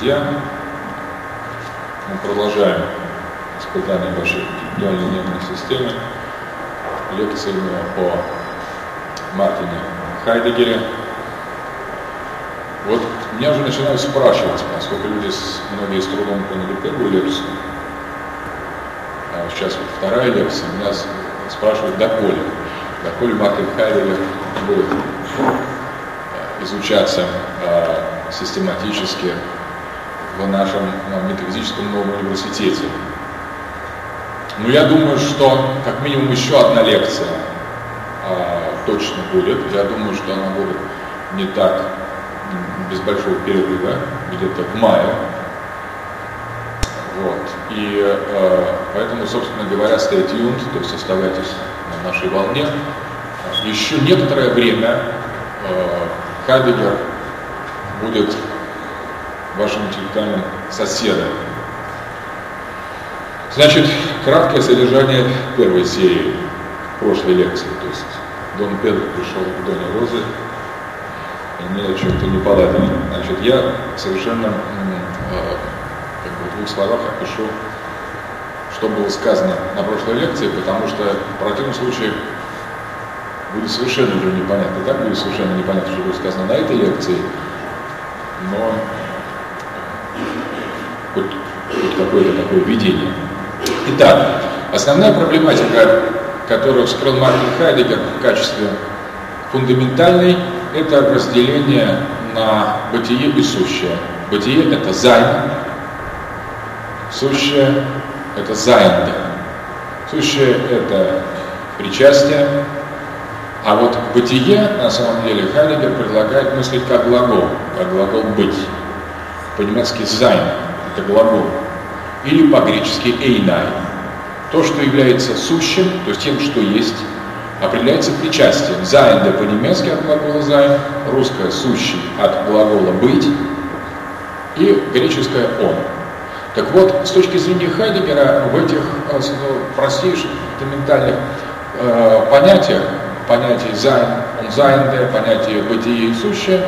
друзья, мы продолжаем испытание вашей дуальной нервной системы лекциями о Мартине Хайдегере. Вот меня уже начинают спрашивать, поскольку люди, многие с трудом поняли первую лекцию, а сейчас вот вторая лекция, меня спрашивают, доколе, доколе Мартин Хайдегер будет э, изучаться э, систематически нашем э, метафизическом новом университете. Но я думаю, что как минимум еще одна лекция точно будет. Я думаю, что она будет не так без большого перерыва, где-то в мае. Вот. И э, поэтому, собственно говоря, stay tuned, то есть оставайтесь на нашей волне. Еще некоторое время э, Хайдегер будет интеллектуальным соседом. Значит, краткое содержание первой серии прошлой лекции. То есть Дон Педро пришел к Доне Розы, и мне о чем-то не поладили. Значит, я совершенно э, как бы в двух словах опишу, что было сказано на прошлой лекции, потому что в противном случае будет совершенно уже непонятно. Так будет совершенно непонятно, что будет сказано на этой лекции, но хоть какое-то такое видение. Итак, основная проблематика, которую вскрыл Мартин Хайдегер в качестве фундаментальной, это разделение на бытие и сущее. Бытие – это Sein, сущее – это Seiende. Сущее – это причастие, а вот бытие, на самом деле, Хайдеггер предлагает мыслить как глагол, как глагол «быть». По-немецки «sein» – это глагол. Или по-гречески «εἶναι». То, что является сущим, то есть тем, что есть, определяется причастием. «Sein» по-немецки от глагола «sein», русское «сущий» от глагола «быть» и греческое «ὄν». Так вот, с точки зрения Хайдеггера, в этих э, ну, простейших фундаментальных э, понятиях понятие «Sein» und «Seiende», понятие «бытие и сущее»,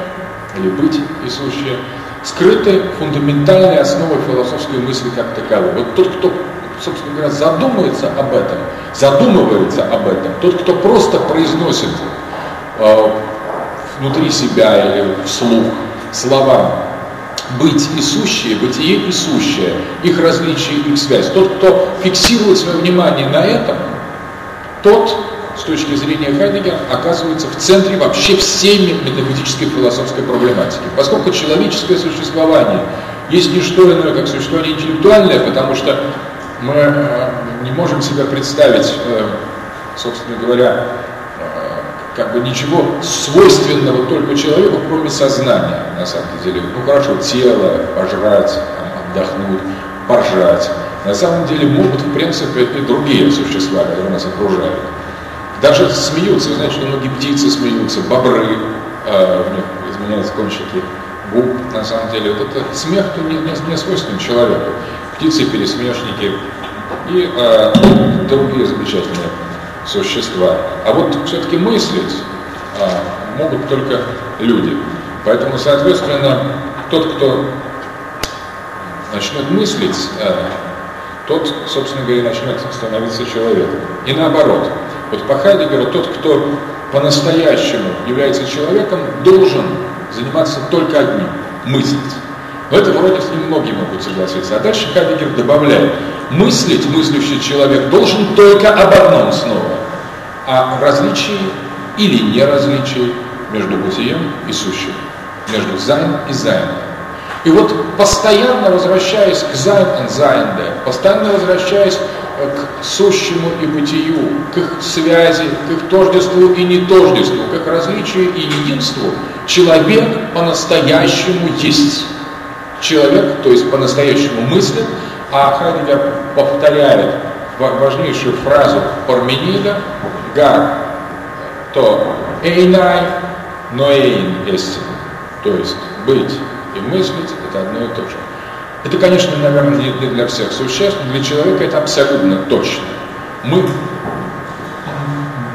или «быть и сущее», скрыты фундаментальные основы философской мысли как таковой. Вот тот, кто, собственно говоря, задумается об этом, задумывается об этом, тот, кто просто произносит э, внутри себя или вслух слова быть и сущее, бытие и сущее, их различие, их связь. Тот, кто фиксирует свое внимание на этом, тот с точки зрения Хайдегера оказывается в центре вообще всей метафизической философской проблематики. Поскольку человеческое существование есть не что иное, как существование интеллектуальное, потому что мы э, не можем себе представить, э, собственно говоря, э, как бы ничего свойственного только человеку, кроме сознания, на самом деле. Ну хорошо, тело, пожрать, отдохнуть, поржать. На самом деле могут, в принципе, и другие существа, которые нас окружают. Даже смеются, вы знаете, что многие птицы смеются, бобры, э, у них изменяются кончики губ, на самом деле. Вот это смех -то не, не, не свойственен человеку. Птицы, пересмешники и э, другие замечательные существа. А вот все-таки мыслить э, могут только люди. Поэтому, соответственно, тот, кто начнет мыслить, э, тот, собственно говоря, начнет становиться человеком. И наоборот. Вот по Хайдегеру тот, кто по-настоящему является человеком, должен заниматься только одним – мыслить. Но это вроде с ним многие могут согласиться. А дальше Хайдеггер добавляет, мыслить мыслящий человек должен только об одном снова, о различии или неразличии между бытием и сущим, между Sein и Seiende. И вот постоянно возвращаясь к Sein и Seiende, постоянно возвращаясь к сущему и бытию, к их связи, к их тождеству и нетождеству, к их различию и единству, человек по-настоящему есть. Человек, то есть по-настоящему мыслит, а Хайдегер повторяет важнейшую фразу Парменида «Гар» то «эйнай», но «эйн» есть, то есть быть и мыслить – это одно и то же. Это, конечно, наверное, не для всех существ, но для человека это абсолютно точно. Мы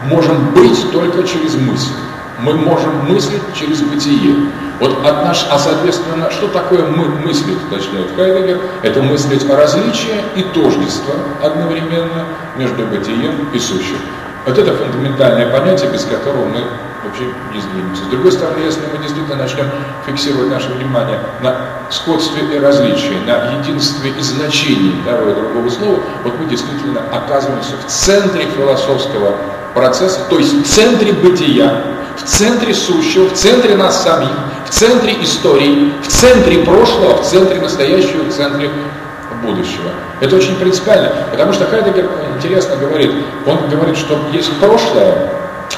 можем быть только через мысль. Мы можем мыслить через бытие. Вот от наш, а соответственно, что такое мы, мыслить, уточняет Хайдегер? Это мыслить о различии и тождество одновременно между бытием и сущим. Вот это фундаментальное понятие, без которого мы вообще не сдвинемся. С другой стороны, если мы действительно начнем фиксировать наше внимание на сходстве и различии, на единстве и значении того и другого слова, вот мы действительно оказываемся в центре философского процесса, то есть в центре бытия, в центре сущего, в центре нас самих, в центре истории, в центре прошлого, в центре настоящего, в центре будущего. Это очень принципиально, потому что Хайдегер интересно говорит, он говорит, что есть прошлое,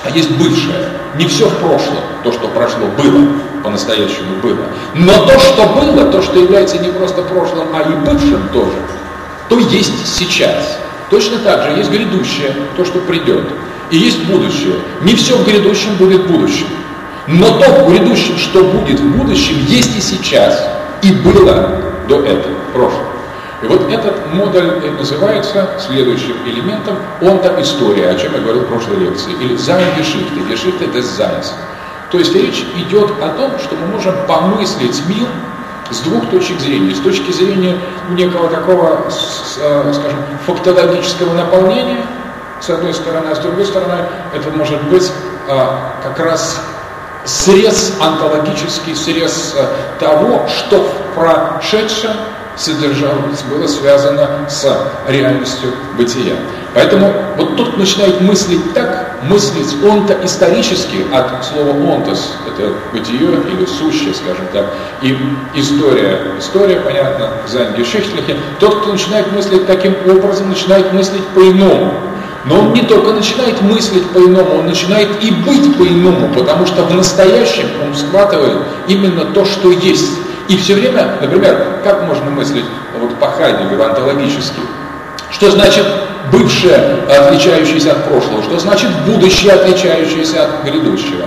а есть бывшее. Не все в прошлом, то, что прошло, было, по-настоящему было. Но то, что было, то, что является не просто прошлым, а и бывшим тоже, то есть сейчас. Точно так же есть грядущее, то, что придет и есть будущее. Не все в грядущем будет будущим. Но то в грядущем, что будет в будущем, есть и сейчас, и было до этого, в прошлом. И вот этот модуль называется следующим элементом онто-история, о чем я говорил в прошлой лекции, или Sein-Geschichte. Geschichte des Seins. То есть речь идет о том, что мы можем помыслить мир с двух точек зрения. С точки зрения некого такого, э, скажем, фактологического наполнения – с одной стороны, а с другой стороны, это может быть а, как раз срез, онтологический срез а, того, что в прошедшем содержалось, было связано с реальностью бытия. Поэтому вот тот начинает мыслить так, мыслить он-то исторически, от слова онтос, это бытие или сущее, скажем так, и история, история, понятно, Зайнгешехтлихе, тот, кто начинает мыслить таким образом, начинает мыслить по-иному. Но он не только начинает мыслить по-иному, он начинает и быть по-иному, потому что в настоящем он схватывает именно то, что есть. И все время, например, как можно мыслить вот по Хайдегеру онтологически? Что значит бывшее, отличающееся от прошлого? Что значит будущее, отличающееся от грядущего?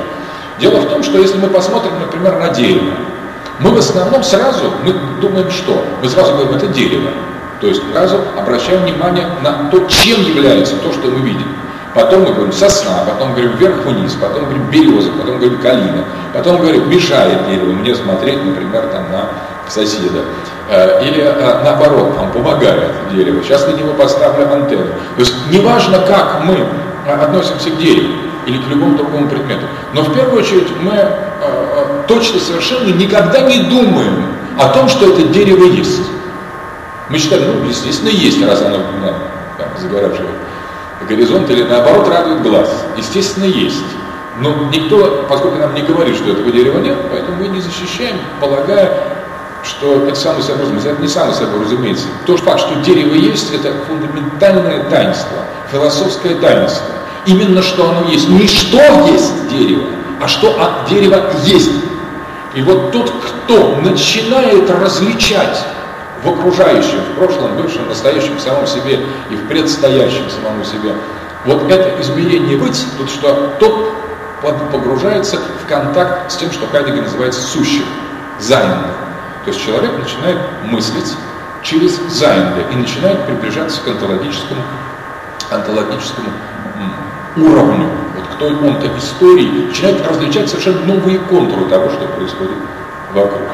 Дело в том, что если мы посмотрим, например, на дерево, мы в основном сразу, мы думаем, что? Мы сразу говорим, это дерево. То есть сразу обращаем внимание на то, чем является то, что мы видим. Потом мы говорим сосна, потом говорим вверх-вниз, потом говорим береза, потом говорим калина, потом говорим мешает дерево мне смотреть, например, там на соседа. Э, или э, наоборот, там помогает дерево. Сейчас на него поставлю антенну. То есть неважно, как мы э, относимся к дереву или к любому другому предмету. Но в первую очередь мы точно совершенно никогда не думаем о том, что это дерево есть. Мы считаем, ну, естественно, есть, раз оно да, загораживает горизонт, или наоборот радует глаз. Естественно, есть. Но никто, поскольку нам не говорит, что этого дерева нет, поэтому мы не защищаем, полагая, что это самый собой разумеется. Это не самый собой разумеется. Тот факт, что дерево есть, это фундаментальное таинство, философское таинство. Именно что оно есть. Не что есть дерево, а что это дерево есть. И вот тот, кто начинает различать в окружающем, в прошлом, бывшем, настоящем, в самом себе и в предстоящем самому себе. Вот это измерение быть, тут что тот погружается в контакт с тем, что Хайдеггер называет сущим, Seiende. То есть человек начинает мыслить через Seiende и начинает приближаться к онтологическому, онтологическому уровню. Вот кто в онтоистории начинает различать совершенно новые контуры того, что происходит вокруг.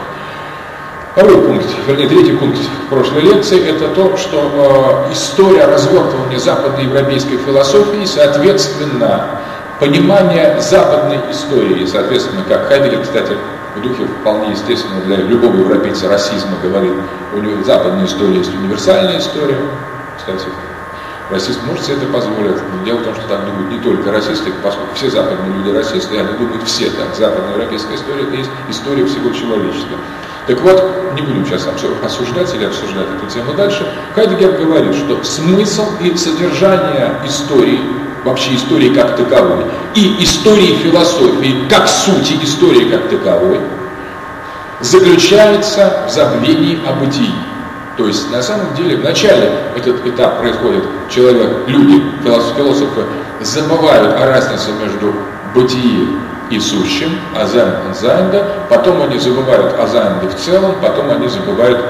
Второй пункт, вернее, третий пункт прошлой лекции, это то, что э, история развертывания западноевропейской философии, соответственно, понимание западной истории, соответственно, как Хайдеггер, кстати, в духе вполне естественно для любого европейца расизма говорит, у него западная история есть универсальная история, кстати, расист может себе это позволить. Дело в том, что так думают не только расисты, поскольку все западные люди расисты, они думают все так. Западноевропейская история – это есть история всего человечества. Так вот, не будем сейчас осуждать или обсуждать эту тему дальше. Хайдегер говорит, что смысл и содержание истории, вообще истории как таковой, и истории философии, как сути истории как таковой, заключается в забвении о бытии. То есть, на самом деле, вначале этот этап происходит, человек, люди, философы забывают о разнице между бытием и сущим, о Sein und Seiende, потом они забывают о Seiende в целом, потом они забывают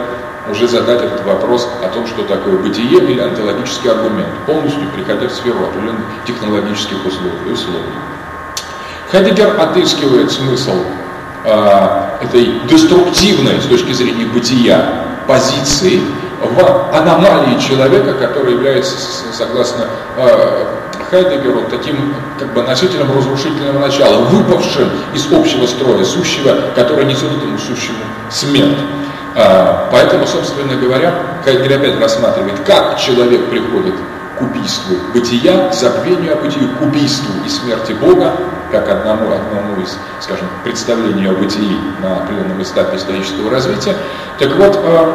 уже задать этот вопрос о том, что такое бытие или онтологический аргумент, полностью приходя в сферу определенных технологических условий. условий. Хайдегер отыскивает смысл этой деструктивной с точки зрения бытия позиции в аномалии человека, который является, согласно э, Хайдегеру, таким как бы носителем разрушительного начала, выпавшим из общего строя сущего, который несет этому сущему смерть. А, поэтому, собственно говоря, Хайдегер опять рассматривает, как человек приходит к убийству бытия, к забвению о бытии, к убийству и смерти Бога, как одному, одному из, скажем, представлений о бытии на определенном этапе исторического развития. Так вот, э,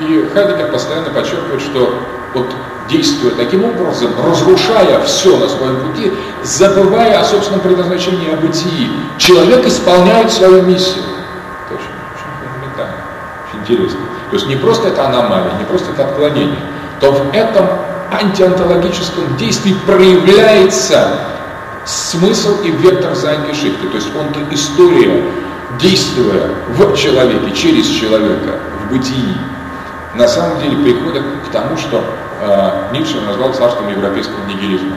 и Хайдегер постоянно подчеркивает, что вот действуя таким образом, разрушая все на своем пути, забывая о собственном предназначении, о бытии, человек исполняет свою миссию. Это очень, очень фундаментально, очень интересно. То есть не просто это аномалия, не просто это отклонение, то в этом антионтологическом действии проявляется смысл и вектор Зайнгешихты. То есть он-то история, действуя в человеке, через человека, в бытии, на самом деле приходит к тому, что э, Ницше назвал царством европейского нигилизма.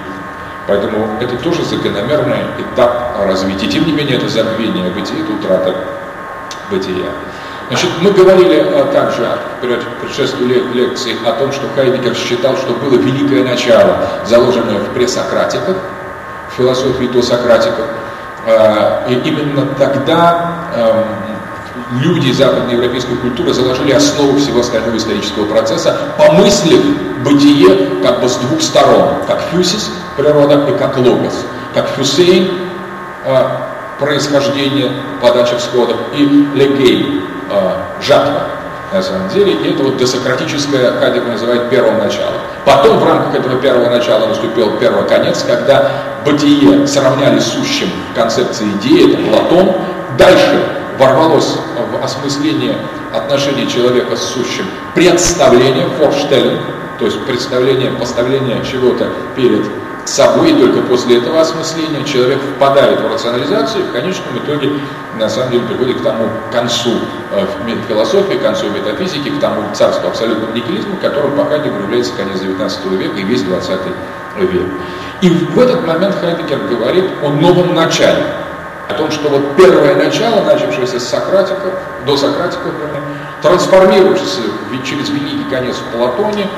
Поэтому это тоже закономерный этап развития. Тем не менее, это забвение бытия, это утрата бытия. Значит, мы говорили а, также в предшествии лекции о том, что Хайдегер считал, что было великое начало, заложенное в пресократиках, в философии до сократиков. А, и именно тогда эм, люди западноевропейской культуры заложили основу всего остального исторического процесса, помыслив бытие как бы с двух сторон, как фюсис, природа, и как логос. Как фюсейн, а, происхождение, подача всходов, и легей, э, жатва, на самом деле, и это вот досократическое, Хайдегер называет первым началом. Потом в рамках этого первого начала наступил первый конец, когда бытие сравняли с сущим концепции идеи, это Платон. Дальше ворвалось в осмысление отношений человека с сущим представление, форштеллинг, то есть представление, поставление чего-то перед собой, и только после этого осмысления человек впадает в рационализацию и в конечном итоге на самом деле приходит к тому концу э, философии, к концу метафизики, к тому царству абсолютного нигилизма, которым пока не является конец 19 века и весь 20 век. И в этот момент Хайдегер говорит о новом начале, о том, что вот первое начало, начавшееся с Сократиков, до Сократиков, трансформирующееся через великий конец в Платоне,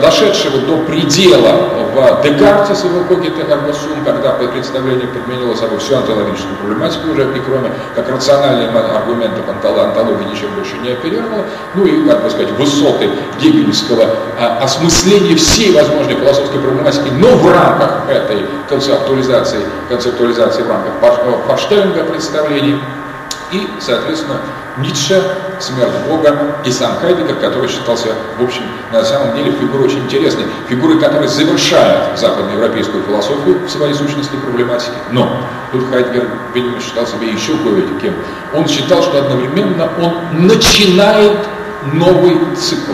дошедшего до предела в Декарте с его когите аргосум, когда представление подменило собой всю онтологическую проблематику уже, кроме как рациональных аргументов онтологии ничем больше не оперировала, ну и, как бы сказать, высоты гегельского а, осмысления всей возможной философской проблематики, но в рамках этой концептуализации, концептуализации в рамках Форштеллинга представлений, и, соответственно, Ницше, смерть Бога и сам Хайдегер, который считался, в общем, на самом деле фигурой очень интересной, фигурой, которая завершает западноевропейскую философию в своей сущности проблематики. Но тут Хайдегер, видимо, считал себя еще кое-кем. Он считал, что одновременно он начинает новый цикл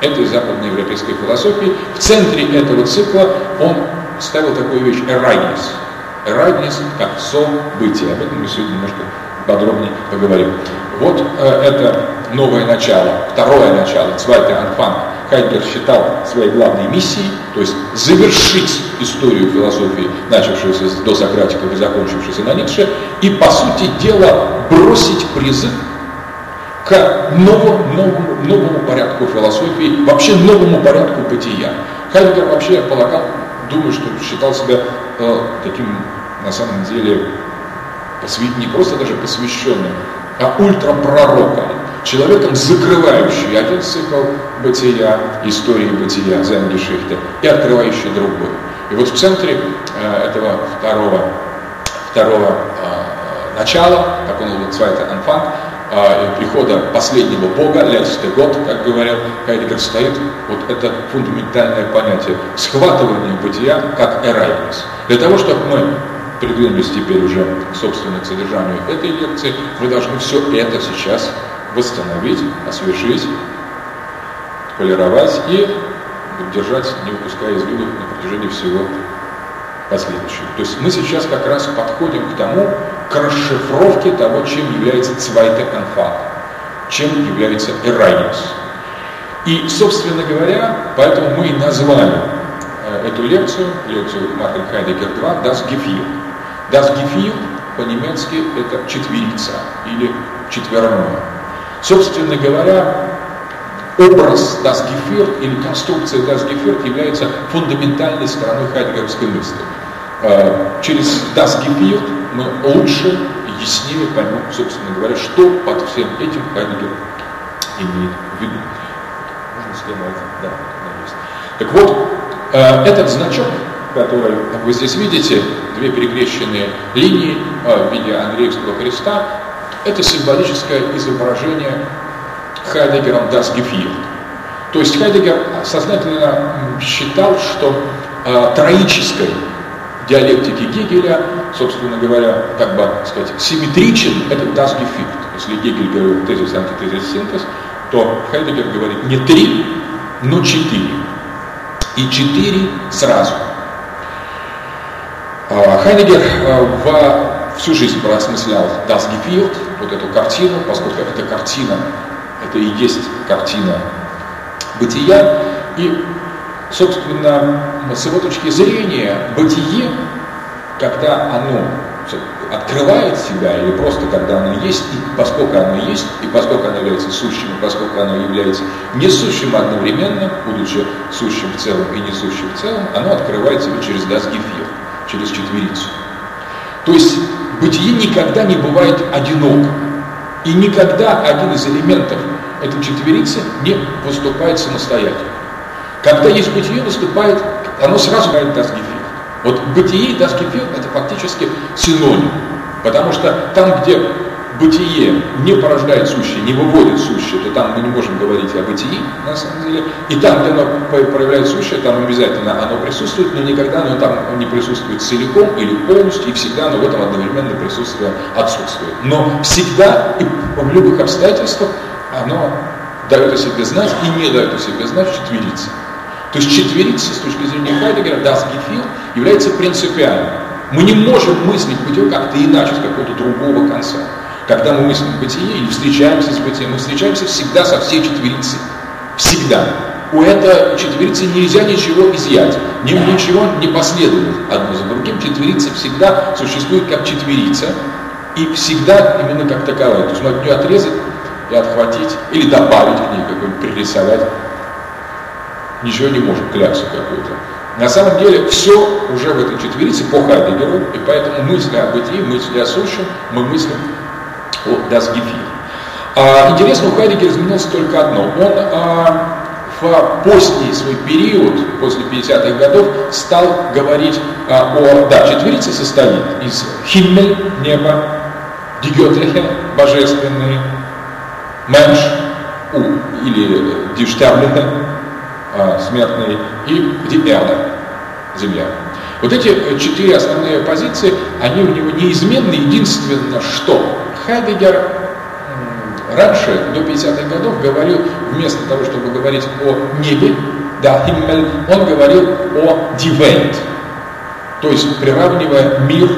этой западноевропейской философии. В центре этого цикла он ставил такую вещь «эрайнис». Эрайнис как событие. Об этом мы сегодня немножко подробнее поговорим. Вот э, это новое начало, второе начало, Цвайте Анфан. Хайдгер считал своей главной миссией, то есть завершить историю философии, начавшуюся до Сократиков и закончившуюся на Ницше, и, по сути дела, бросить призыв к новому, новому, новому порядку философии, вообще новому порядку бытия. Хайдгер вообще полагал, думаю, что считал себя э, таким, на самом деле, не просто даже посвященным, а ультрапророком, человеком, закрывающий один цикл бытия, истории бытия, Зенгешихте, и открывающий другой. И вот в центре э, этого второго, второго э, начала, как он называется, анфанг, э, прихода последнего Бога, летстый год, как говорил Хайдегер, стоит вот это фундаментальное понятие схватывания бытия как эрайнес. Для того, чтобы мы придвинулись теперь уже, собственно, к содержанию этой лекции, мы должны все это сейчас восстановить, освежить, полировать и держать, не выпуская из виду на протяжении всего последующего. То есть мы сейчас как раз подходим к тому, к расшифровке того, чем является Цвайте Конфат, чем является Эрайнус. И, собственно говоря, поэтому мы и назвали э, эту лекцию, лекцию Мартин Хайдегер 2, Das Gefühl. Das Gefühl по-немецки это четверица или четверное. Собственно говоря, образ Das Geführt или конструкция Das Geführt является фундаментальной стороной хайдегеровской мысли. Э, через Das Geführt мы лучше и яснее поймем, собственно говоря, что под всем этим Хайдегер имеет в виду. Можно схема да, есть. Так вот, э, этот значок, который вы здесь видите, две перекрещенные линии э, в виде Андреевского креста, это символическое изображение Хайдегером Das Gefühl. То есть Хайдегер сознательно считал, что э, троической диалектики Гегеля, собственно говоря, как бы сказать, симметричен этот Das Gefühl. Если Гегель говорил тезис, антитезис, синтез, то Хайдегер говорит не три, но четыре. И четыре сразу. А, Хайдегер в всю жизнь проосмыслял Das Gefühl, вот эту картину, поскольку эта картина это и есть картина бытия. И, собственно, с его точки зрения, бытие, когда оно открывает себя, или просто когда оно есть, и поскольку оно есть, и поскольку оно является сущим, и поскольку оно является несущим одновременно, будучи сущим в целом и несущим в целом, оно открывает себя через дасгифир, через четверицу. То есть бытие никогда не бывает одиноко. И никогда один из элементов этой четверицы не выступает самостоятельно. Когда есть бытие, выступает, оно сразу говорит Дасгифил. Вот бытие и Дасгифил это фактически синоним. Потому что там, где бытие не порождает сущее, не выводит сущее, то там мы не можем говорить о бытии, на самом деле. И там, где оно проявляет сущее, там обязательно оно присутствует, но никогда оно там не присутствует целиком или полностью, и всегда оно в этом одновременно присутствие отсутствует. Но всегда и в любых обстоятельствах оно дает о себе знать и не дает о себе знать четверица. То есть четверица с точки зрения Хайдегера, das Gefühl, является принципиальным. Мы не можем мыслить бытие как-то иначе, с какого-то другого конца. Когда мы мыслим бытие или встречаемся с бытием, мы встречаемся всегда со всей четверицей. Всегда. У этой четверицы нельзя ничего изъять, ничего не последует одно за другим. Четверица всегда существует как четверица и всегда именно как таковая. То есть мы от нее отрезать и отхватить или добавить к ней какой-нибудь, пририсовать. Ничего не можем, кляксу какую-то. На самом деле все уже в этой четверице по Хайдегеру, и поэтому мысли о бытии, мысли о сущем, мы мыслим о Дасгифиле. А, интересно, у Хайдегера изменилось только одно. Он а, в поздний свой период, после 50-х годов, стал говорить а, о... Да, четверица состоит из Химмель, небо, Дигетлихе, божественные, Менш, у, или Диштяблиха, а, смертные, и Диэрда, земля. Вот эти э, четыре основные позиции, они у него неизменны. Единственное, что Хайдегер раньше, до 50-х годов, говорил, вместо того, чтобы говорить о небе, да, он говорил о дивент, то есть приравнивая мир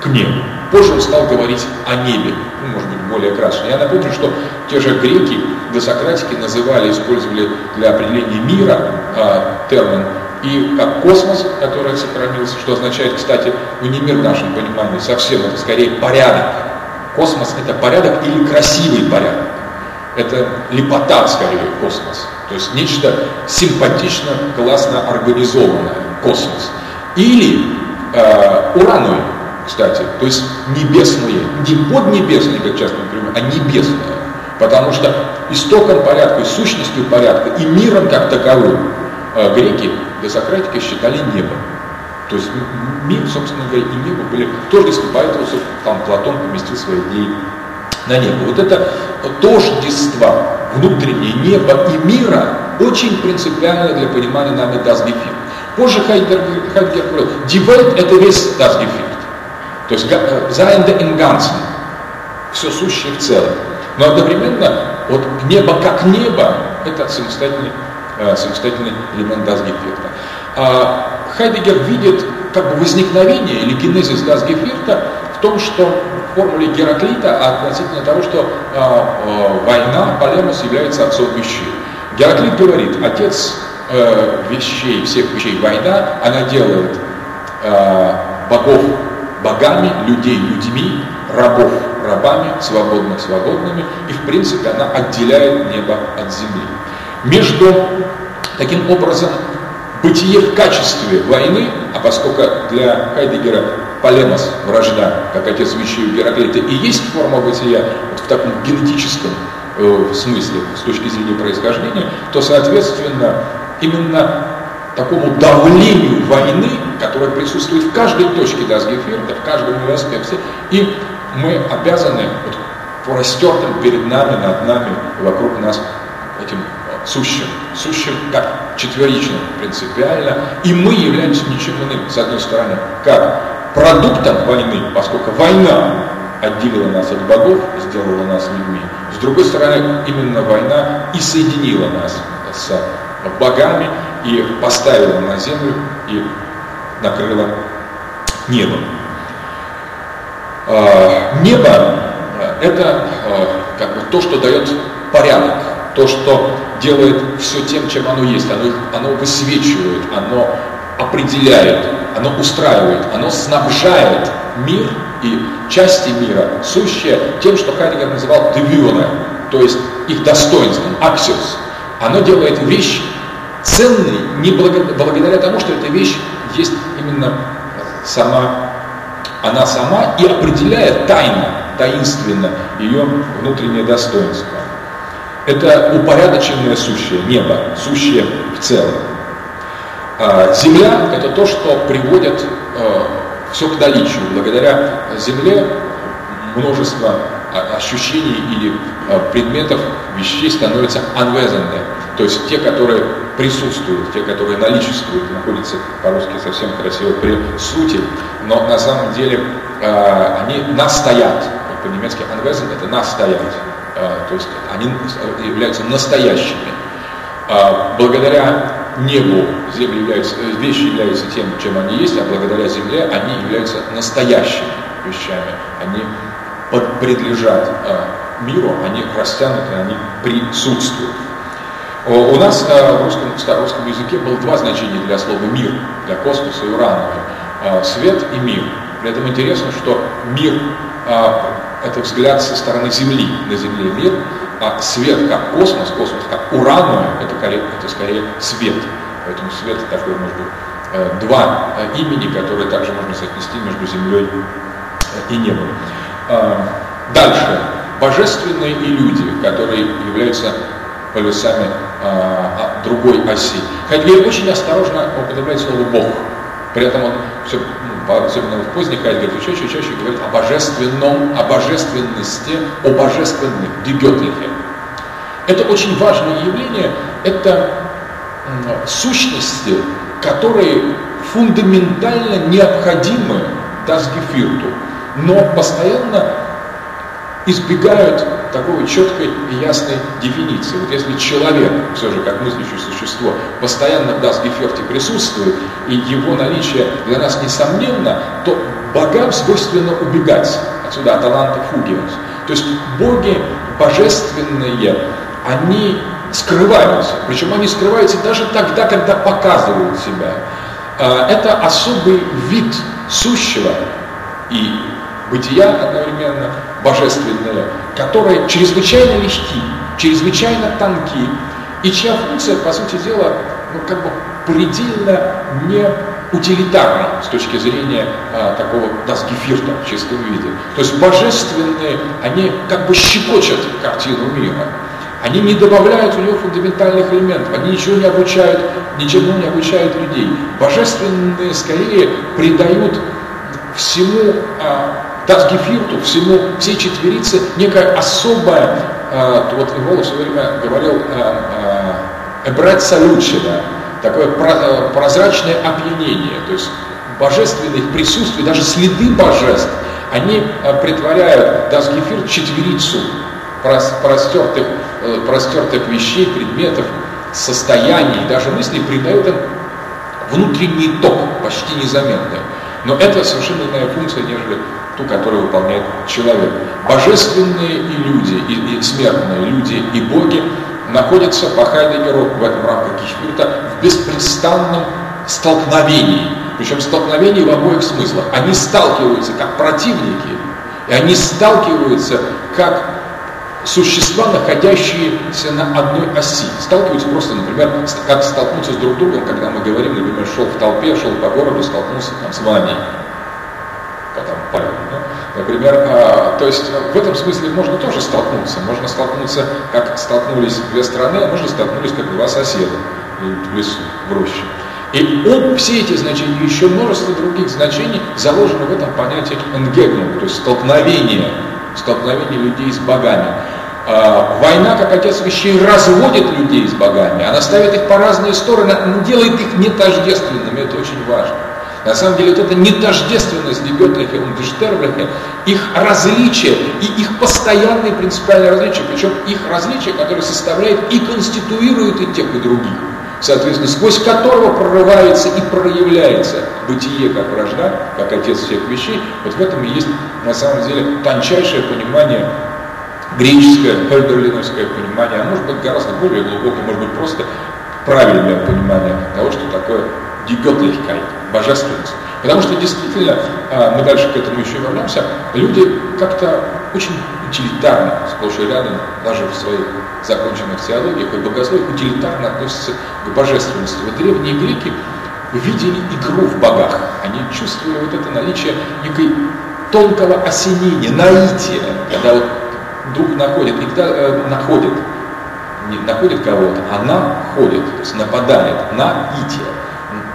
к небу. Позже он стал говорить о небе, ну, может быть, более красочно. Я напомню, что те же греки, досократики называли, использовали для определения мира э, термин и как космос, который сохранился, что означает, кстати, ну не мир в нашем понимании, совсем это скорее порядок. Космос это порядок или красивый порядок. Это лепота скорее космос. То есть нечто симпатично, классно организованное космос. Или э, ураной кстати, то есть небесные, не поднебесные, как часто мы говорим, а небесные. Потому что истоком порядка сущностью порядка и миром как таковым э, греки до считали небо. То есть мир, собственно говоря, и небо были тождественны, поэтому там Платон поместил свои идеи на небо. Вот это тождество внутреннее неба и мира очень принципиально для понимания нами Дасгефир. Позже Хайдер, Хайдер говорил, Дивельт это весь Дасгефир. То есть Зайнда in Ganzen, все сущее в целом. Но одновременно вот небо как небо, это самостоятельный, э, самостоятельный элемент Дасгефирта. А Хайдегер видит как бы возникновение или генезис Дасгефирта в том, что в формуле Гераклита относительно того, что э, э, война, полемос является отцом вещей. Гераклит говорит, отец вещей, всех вещей война, она делает богов богами, людей людьми, рабов рабами, свободных свободными, и в принципе она отделяет небо от земли. Между таким образом бытие в качестве войны, а поскольку для Хайдегера полемос, вражда, как отец вещей у Гераклита, и есть форма бытия вот в таком генетическом э, смысле, с точки зрения происхождения, то, соответственно, именно такому давлению войны, которое присутствует в каждой точке Дасгефирта, в каждом ее аспекте, и мы обязаны вот, простертым перед нами, над нами, вокруг нас этим сущим, сущим как четверичным принципиально, и мы являемся ничем иным, с одной стороны, как продуктом войны, поскольку война отделила нас от богов, сделала нас людьми, с другой стороны, именно война и соединила нас с богами, и поставила на землю, и накрыла небом. А, небо – это а, как бы то, что дает порядок, то, что делает все тем, чем оно есть. Оно, оно высвечивает, оно определяет, оно устраивает, оно снабжает мир и части мира, сущие тем, что Хайдегер называл девюры, то есть их достоинством, аксиос. Оно делает вещь ценной не благодаря тому, что эта вещь есть именно сама, она сама и определяет тайно, таинственно ее внутреннее достоинство. Это упорядоченное сущее, небо, сущее в целом. А земля – это то, что приводит э, все к наличию. Благодаря Земле множество ощущений или предметов, вещей становятся unwesende, то есть те, которые присутствуют, те, которые наличествуют, находятся по-русски совсем красиво при сути, но на самом деле они настоят. По-немецки unwesend – это настоять. Э, то есть они являются настоящими. Э, благодаря небу земли являются, э, вещи являются тем, чем они есть, а благодаря земле они являются настоящими вещами. Они принадлежат миру, они растянуты, они присутствуют. У нас в русском, в старорусском языке было два значения для слова «мир», для космоса и урановой. Свет и мир. При этом интересно, что мир это взгляд со стороны Земли, на Земле мир, а свет как космос, космос как урану, это, это скорее свет. Поэтому свет такой, может быть, э, два э, имени, которые также можно соотнести между Землей э, и небом. Дальше. Божественные и люди, которые являются полюсами другой оси. Хайдгейр очень осторожно употребляет слово «Бог». При этом он все особенно в поздних Хайдгер, чаще и чаще говорит о божественном, о божественности, о божественных, дигетлихе. Это очень важное явление, это сущности, которые фундаментально необходимы Дасгефирту, но постоянно избегают такой четкой и ясной дефиниции. Вот если человек, все же как мыслящее существо, постоянно в Дасгеферте присутствует, и его наличие для нас несомненно, то богам свойственно убегать отсюда, от таланта фугиус. То есть боги божественные, они скрываются, причем они скрываются даже тогда, когда показывают себя. А, это особый вид сущего и бытия одновременно, божественное, которые чрезвычайно легки, чрезвычайно тонки, и чья функция, по сути дела, ну, как бы предельно не утилитарна с точки зрения а, такого дасгефирта в чистом виде. То есть божественные, они как бы щекочут картину мира. Они не добавляют в нее фундаментальных элементов, они ничего не обучают, ничему не обучают людей. Божественные скорее придают всему а, Дасгефирту, всему, всей четверице некая особая, э, вот Иволов все время говорил, э, э, эбрать салючина, такое прозрачное опьянение, то есть божественных присутствий, даже следы божеств, они притворяют Дасгефир в четверицу простертых, простертых вещей, предметов, состояний, даже мыслей, придают им внутренний ток, почти незаметный. Но это совершенно иная функция, нежели ту, которую выполняет человек. Божественные и люди, и, и смертные люди, и боги находятся по Хайдегеру в этом рамках Гешвирта в беспрестанном столкновении. причем столкновение в обоих смыслах. Они сталкиваются как противники, и они сталкиваются как существа, находящиеся на одной оси. Сталкиваются просто, например, как столкнуться с друг другом, когда мы говорим, например, шел в толпе, шел по городу, столкнулся там, с вами. Потом Павел, да? Например, а, то есть в этом смысле можно тоже столкнуться. Можно столкнуться, как столкнулись две страны, а можно столкнулись, как два соседа в лесу, в роще. И он, все эти значения, еще множество других значений заложено в этом понятии энгегнум, то есть столкновение, столкновение людей с богами. А, война, как отец вещей, разводит людей с богами, она ставит их по разные стороны, делает их нетождественными, это очень важно. На самом деле вот эта нетождественность Дебетлиха и Дештерблиха, их различие и их постоянные принципиальные различия, причем их различие, которое составляет и конституирует и тех, и других, соответственно, сквозь которого прорывается и проявляется бытие как вражда, как отец всех вещей, вот в этом и есть на самом деле тончайшее понимание греческое, гёльдерлиновское понимание, а может быть гораздо более глубокое, может быть просто правильное понимание того, что такое die Göttlichkeit, божественность. Потому что действительно, а, мы дальше к этому еще вернемся, люди как-то очень утилитарно, сплошь и рядом, даже в своих законченных теологиях и богословиях, утилитарно относятся к божественности. Вот древние греки видели игру в богах. Они чувствовали вот это наличие некой тонкого осенения, наития, когда вот дух находит, и когда э, находит, не находит кого-то, а находит, то есть нападает на ития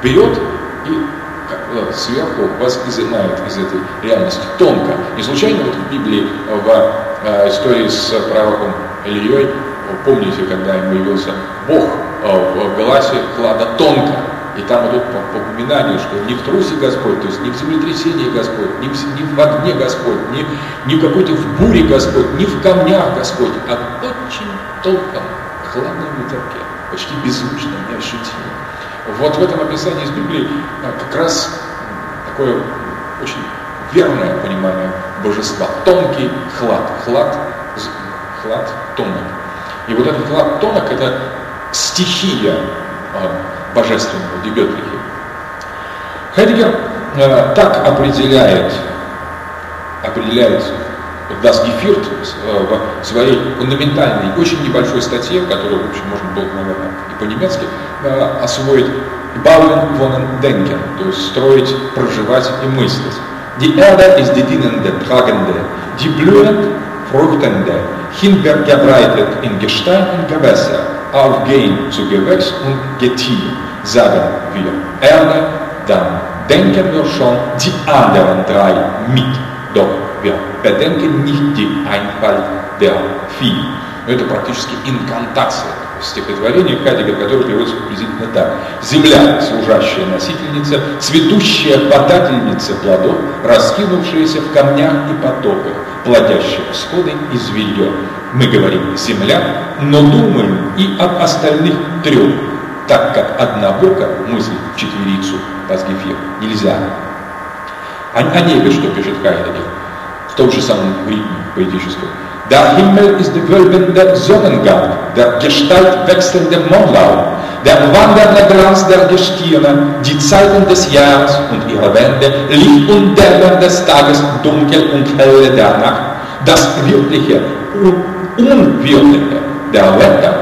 берет и сверху вас изымает из этой реальности тонко. Не случайно вот в Библии, в э, истории с пророком Ильей, помните, когда ему явился Бог э, в Галасе клада тонко, и там идут упоминания, что не в трусе Господь, то есть не в землетрясении Господь, не в, не в огне Господь, не, не в какой-то в буре Господь, не в камнях Господь, а очень тонком, хладном ветерке, почти беззвучном, неощутимом. Вот в этом описании из Библии а, как раз такое очень верное понимание божества. Тонкий хлад. Хлад, хлад тонок. И вот этот хлад тонок – это стихия э, божественного Дебетлихи. Хайдегер э, так определяет, определяет Geführt э, в своей фундаментальной, очень небольшой статье, которую, в общем, можно было, наверное, и по-немецки э, освоить, Bauen, wohnen, denken, то есть строить, проживать и мыслить. Die Erde ist die dienende, tragende, die blühend, fruchtende, hingebreitet in Gestein und Gewässer, aufgehen zu Gewächs und Getier, sagen wir. Erde, dann denken wir schon die anderen drei mit. Doch wir bedenken nicht die Einfalt der Vieh. Но это практически инкантация стихотворения Хайдегер, которое переводится приблизительно так. Земля, служащая носительница, цветущая подательница плодов, раскинувшаяся в камнях и потоках, плодящая всходы и зверье. Мы говорим «земля», но думаем и об остальных трех, так как однобоко мыслить в четверицу Пасгефир нельзя. О, о небе что пишет Хайдегер? том же самом ритме поэтическом. Der Himmel ist der wölbende Sonnengang, der Gestalt wechselnde Mondlauf, der wandernde Glanz der Gestirne, die Zeiten des Jahres und ihre Wände, Licht und Dämmern des Tages, Dunkel und Helle der Nacht, das Wirkliche und Unwirkliche der Wetter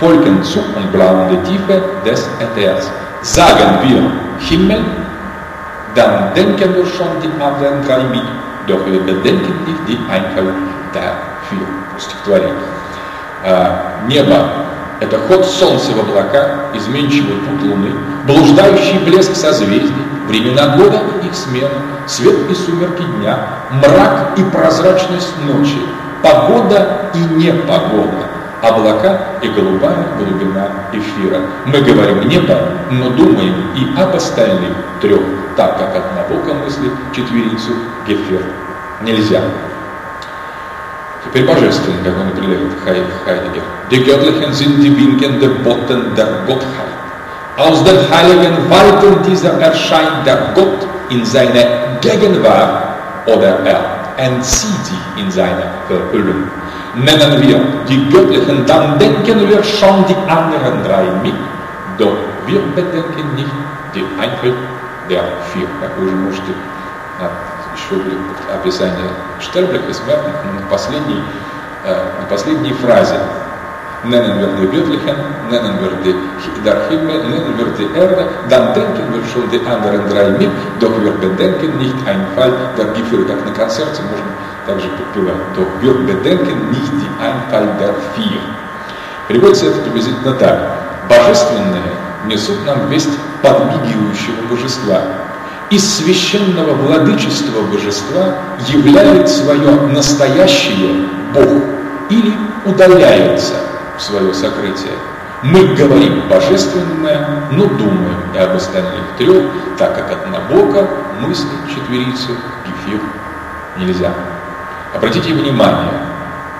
folgen zu und bleiben die Tiefe des Äthers. Sagen wir Himmel, dann denken wir schon die anderen drei mit wir bedenken nicht die Einfall dafür. Стихотворение. Небо – это ход солнца в облака, изменчивый путь луны, блуждающий блеск созвездий, времена года и их смен, свет и сумерки дня, мрак и прозрачность ночи, погода и непогода, облака и голубая глубина эфира. Мы говорим небо, но думаем и об остальных трех, так как однобоко мыслит четверицу Гефер нельзя. Теперь божественный, как он определяет Хайдегер. Die Göttlichen sind die winkende Botten der Gottheit. Aus den heiligen Walten dieser erscheint der Gott in seine Gegenwart oder er entzieht sich in seine Verhüllung. Nennen wir die Göttlichen, dann denken wir schon die anderen drei mit, doch wir bedenken nicht die Einheit der vier. Как вы уже можете еще описание Штерблиха смертных, но на последней, на последней фразе Erde, dann denken wir schon die anderen drei mit, doch wir bedenken nicht einen Fall der Gefühle, как на концерте можно также подпевать, bedenken nicht die Einfall der vier. Переводится это приблизительно так. Божественное несут нам весть подмигивающего божества. Из священного владычества божества являет свое настоящее Бог или удаляется – свое сокрытие. Мы говорим божественное, но думаем и об остальных трех, так как однобоко мыслить четверицу Гефир нельзя. Обратите внимание,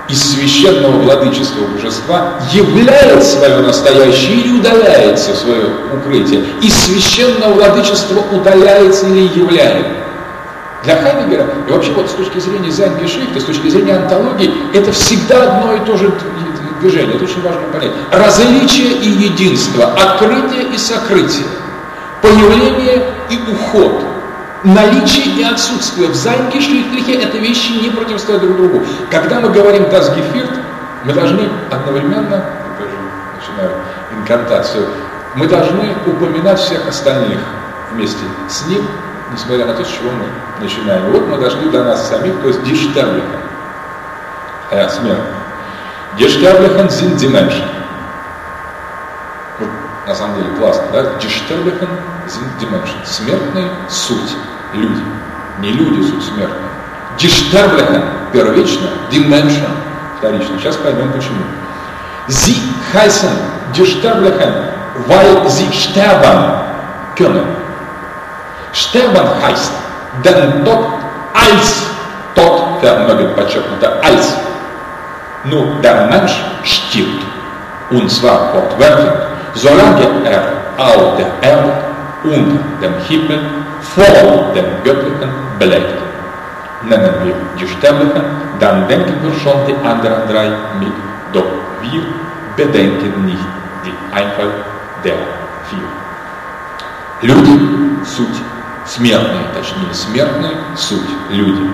из священного владычества божества являет свое настоящее или удаляется свое укрытие. Из священного владычества удаляется или являет. Для Хайдегера, и вообще вот с точки зрения Зайнгешрифта, с точки зрения антологии, это всегда одно и то же движение. Это очень важно понять. Различие и единство, открытие и сокрытие, появление и уход, наличие и отсутствие. В Зайнке Шлихлихе это вещи не противостоят друг другу. Когда мы говорим «das Geführt», мы должны одновременно, тоже начинаю инкантацию, мы должны упоминать всех остальных вместе с ним, несмотря на то, с чего мы начинаем. Вот мы дошли до нас самих, то есть Диштерлиха, смерть. Die Sterblichen sind die Menschen. Вот, на самом деле классно, да? Die Die Menschen. Смертные – суть, люди. Не люди – суть смертные. Первично, die Menschen – вторично. Сейчас поймем почему. Heißen die Sterblichen, weil sie sterben können. Sterben heißt, denn Tod als Tod, vermögen подчеркнуто, als nur der Mensch stirbt. Und zwar fortwährend, solange er auf der Erde, unter dem Himmel, vor dem Göttlichen bleibt. Nennen wir die Sterblichen, dann denken wir schon die anderen drei mit. Doch wir bedenken nicht die Einfall der vier. Люди – суть смертные, точнее смертные – суть люди.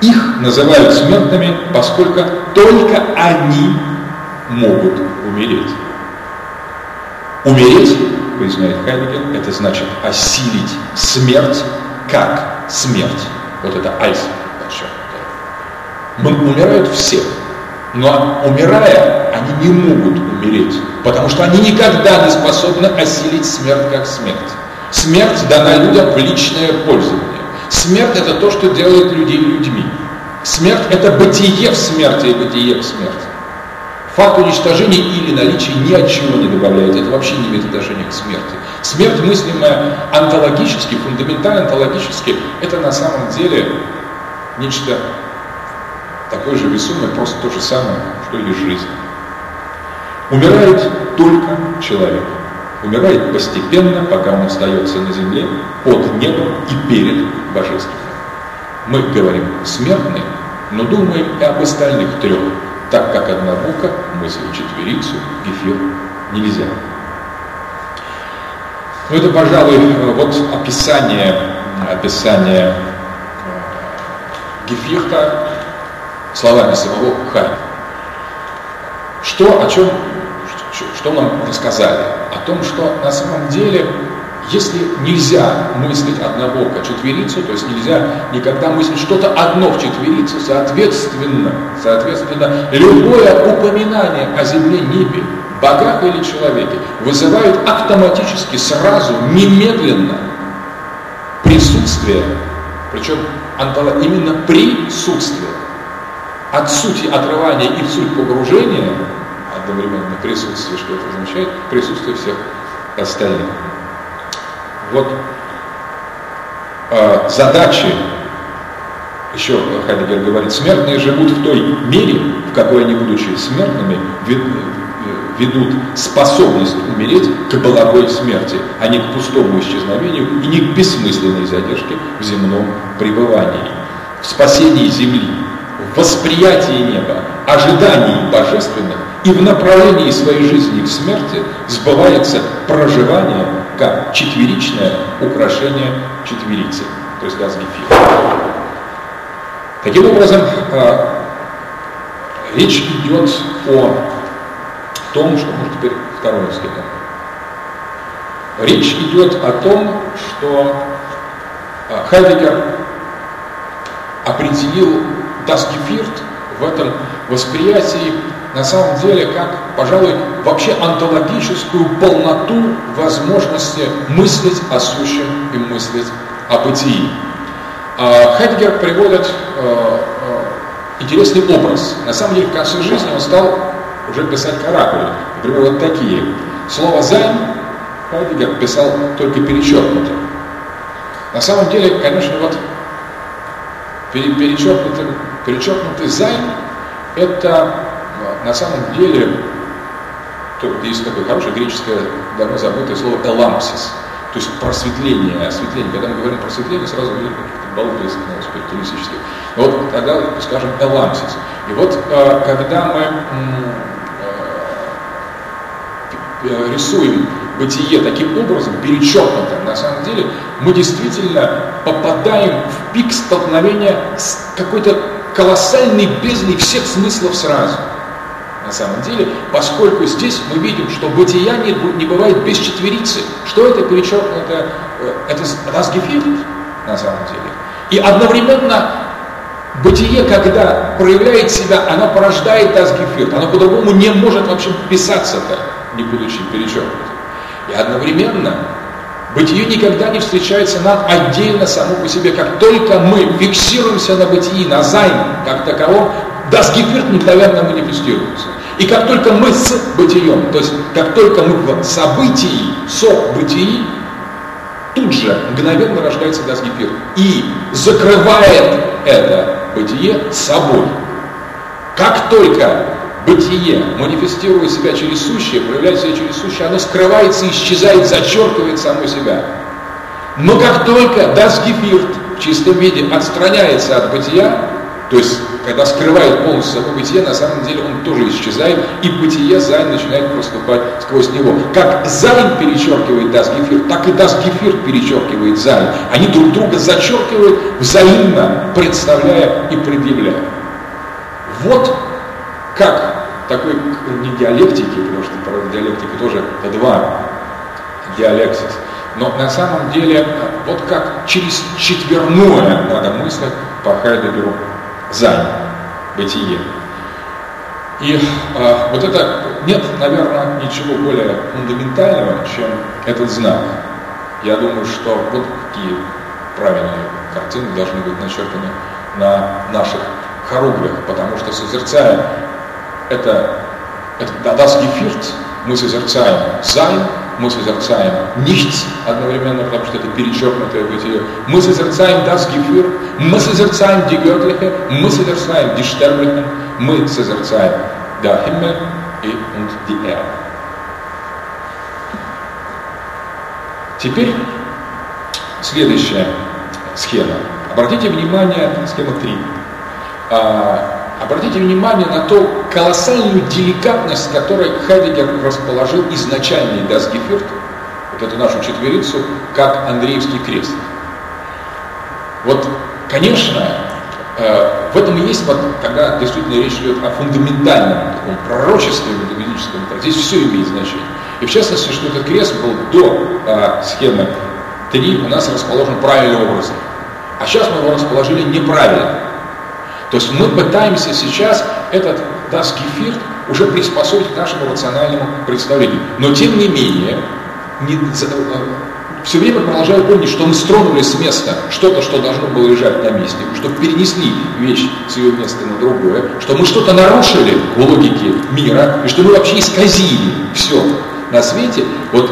Их называют смертными, поскольку только они могут умереть. Умереть, признает Хайдегер, это значит осилить смерть как смерть. Вот это айс Мы Умирают все, но умирая, они не могут умереть, потому что они никогда не способны осилить смерть как смерть. Смерть дана людям в личное пользование. Смерть – это то, что делает людей людьми. Смерть – это бытие в смерти и бытие в смерти. Факт уничтожения или наличия ни от чего не добавляет. Это вообще не имеет отношения к смерти. Смерть, мыслимая онтологически, фундаментально онтологически, это на самом деле нечто такое же весомое, просто то же самое, что и жизнь. Умирает только человек. Умирает постепенно, пока он остается на земле, под небом и перед божественным. Мы говорим смертные, но думаем и об остальных трех, так как однобоко мысль четверицу, эфир нельзя. Ну это, пожалуй, вот описание, описание Гефирта словами самого Хайна. Что, о чем, что нам рассказали? О том, что на самом деле если нельзя мыслить однобоко четверицу, то есть нельзя никогда мыслить что-то одно в четверицу, соответственно, соответственно, любое упоминание о земле, небе, богах или человеке вызывает автоматически, сразу, немедленно присутствие, причем именно присутствие, от сути отрывания и в суть погружения, одновременно присутствие, что это означает, присутствие всех остальных. Вот э, задачи, еще Хайдегер говорит, смертные живут в той мере, в какой они, будучи смертными, ведут способность умереть к благой смерти, а не к пустому исчезновению и не к бессмысленной задержке в земном пребывании. В спасении земли, в восприятии неба, ожидании божественных и в направлении своей жизни к смерти сбывается проживание как четверичное украшение четверицы, то есть газгефир. Таким образом, э, речь идет о том, что, может, теперь второе схема. Речь идет о том, что э, Хайдегер определил Дасгефирт в этом восприятии на самом деле как, пожалуй, вообще онтологическую полноту возможности мыслить о сущем и мыслить о бытии. А Хайдгер приводит э, э, интересный образ. На самом деле, в конце жизни он стал уже писать каракули. Например, вот такие. Слово «займ» Хайдгер писал только перечеркнуто. На самом деле, конечно, вот перечеркнутый, перечеркнутый «займ» – это на самом деле, есть такое хорошее греческое, давно забытое слово «элампсис», то есть просветление, осветление. Когда мы говорим просветление, сразу какие-то баллы ну, спиритуалистические. Вот тогда, скажем, элампсис. И вот э, когда мы э, рисуем бытие таким образом, перечеркнутым, на самом деле, мы действительно попадаем в пик столкновения с какой-то колоссальной бездной всех смыслов сразу на самом деле, поскольку здесь мы видим, что бытия не, не бывает без четверицы. Что это перечеркнуто? Э, это разгефирт на самом деле. И одновременно бытие, когда проявляет себя, оно порождает разгефирт. Оно по-другому не может вообще писаться-то, не будучи перечеркнутым. И одновременно Бытие никогда не встречается нам отдельно само по себе. Как только мы фиксируемся на бытии, на займ как таковом, Дасгефирт мгновенно манифестируется. И как только мы с бытием, то есть как только мы в событии, со бытии, тут же мгновенно рождается das Geviert. И закрывает это бытие собой. Как только бытие манифестирует себя через сущее, проявляет себя через сущее, оно скрывается, исчезает, зачеркивает само себя. Но как только das Geviert в чистом виде отстраняется от бытия, то есть когда скрывает полностью собой бытие, на самом деле он тоже исчезает, и бытие Sein начинает проступать сквозь него. Как Sein перечеркивает das Geviert, так и das Geviert перечеркивает Sein. Они друг друга зачеркивают взаимно, представляя и предъявляя. Вот как такой не диалектики, потому что правда диалектика тоже это два диалексис, но на самом деле вот как через четверное надо мыслить по Хайдегеру за бытие. И э, вот это нет, наверное, ничего более фундаментального, чем этот знак. Я думаю, что вот такие правильные картины должны быть начертаны на наших хоругвях, потому что созерцая это, это das Geviert, мы созерцаем Sein, мы созерцаем nichts одновременно, потому что это перечеркнутое бытие. Мы созерцаем das Geviert, мы созерцаем die Göttlichen, мы созерцаем die Sterblichen, мы созерцаем der Himmel und die. Теперь следующая схема. Обратите внимание, схема 3. Обратите внимание на ту колоссальную деликатность, которой Хайдегер расположил изначальный Дасгефирт, вот эту нашу четверицу, как Андреевский крест. Вот, конечно, э, в этом и есть, вот, когда действительно речь идет о фундаментальном таком пророчестве метафизическом, здесь все имеет значение. И в частности, что этот крест был до э, схемы 3 у нас расположен правильным образом. А сейчас мы его расположили неправильно. То есть мы пытаемся сейчас этот даскефирт уже приспособить к нашему рациональному представлению. Но тем не менее, не, э, все время продолжаю помнить, что мы стронулись с места что-то, что должно было лежать на месте, что перенесли вещь с ее места на другое, что мы что-то нарушили в логике мира, и что мы вообще исказили все на свете. Вот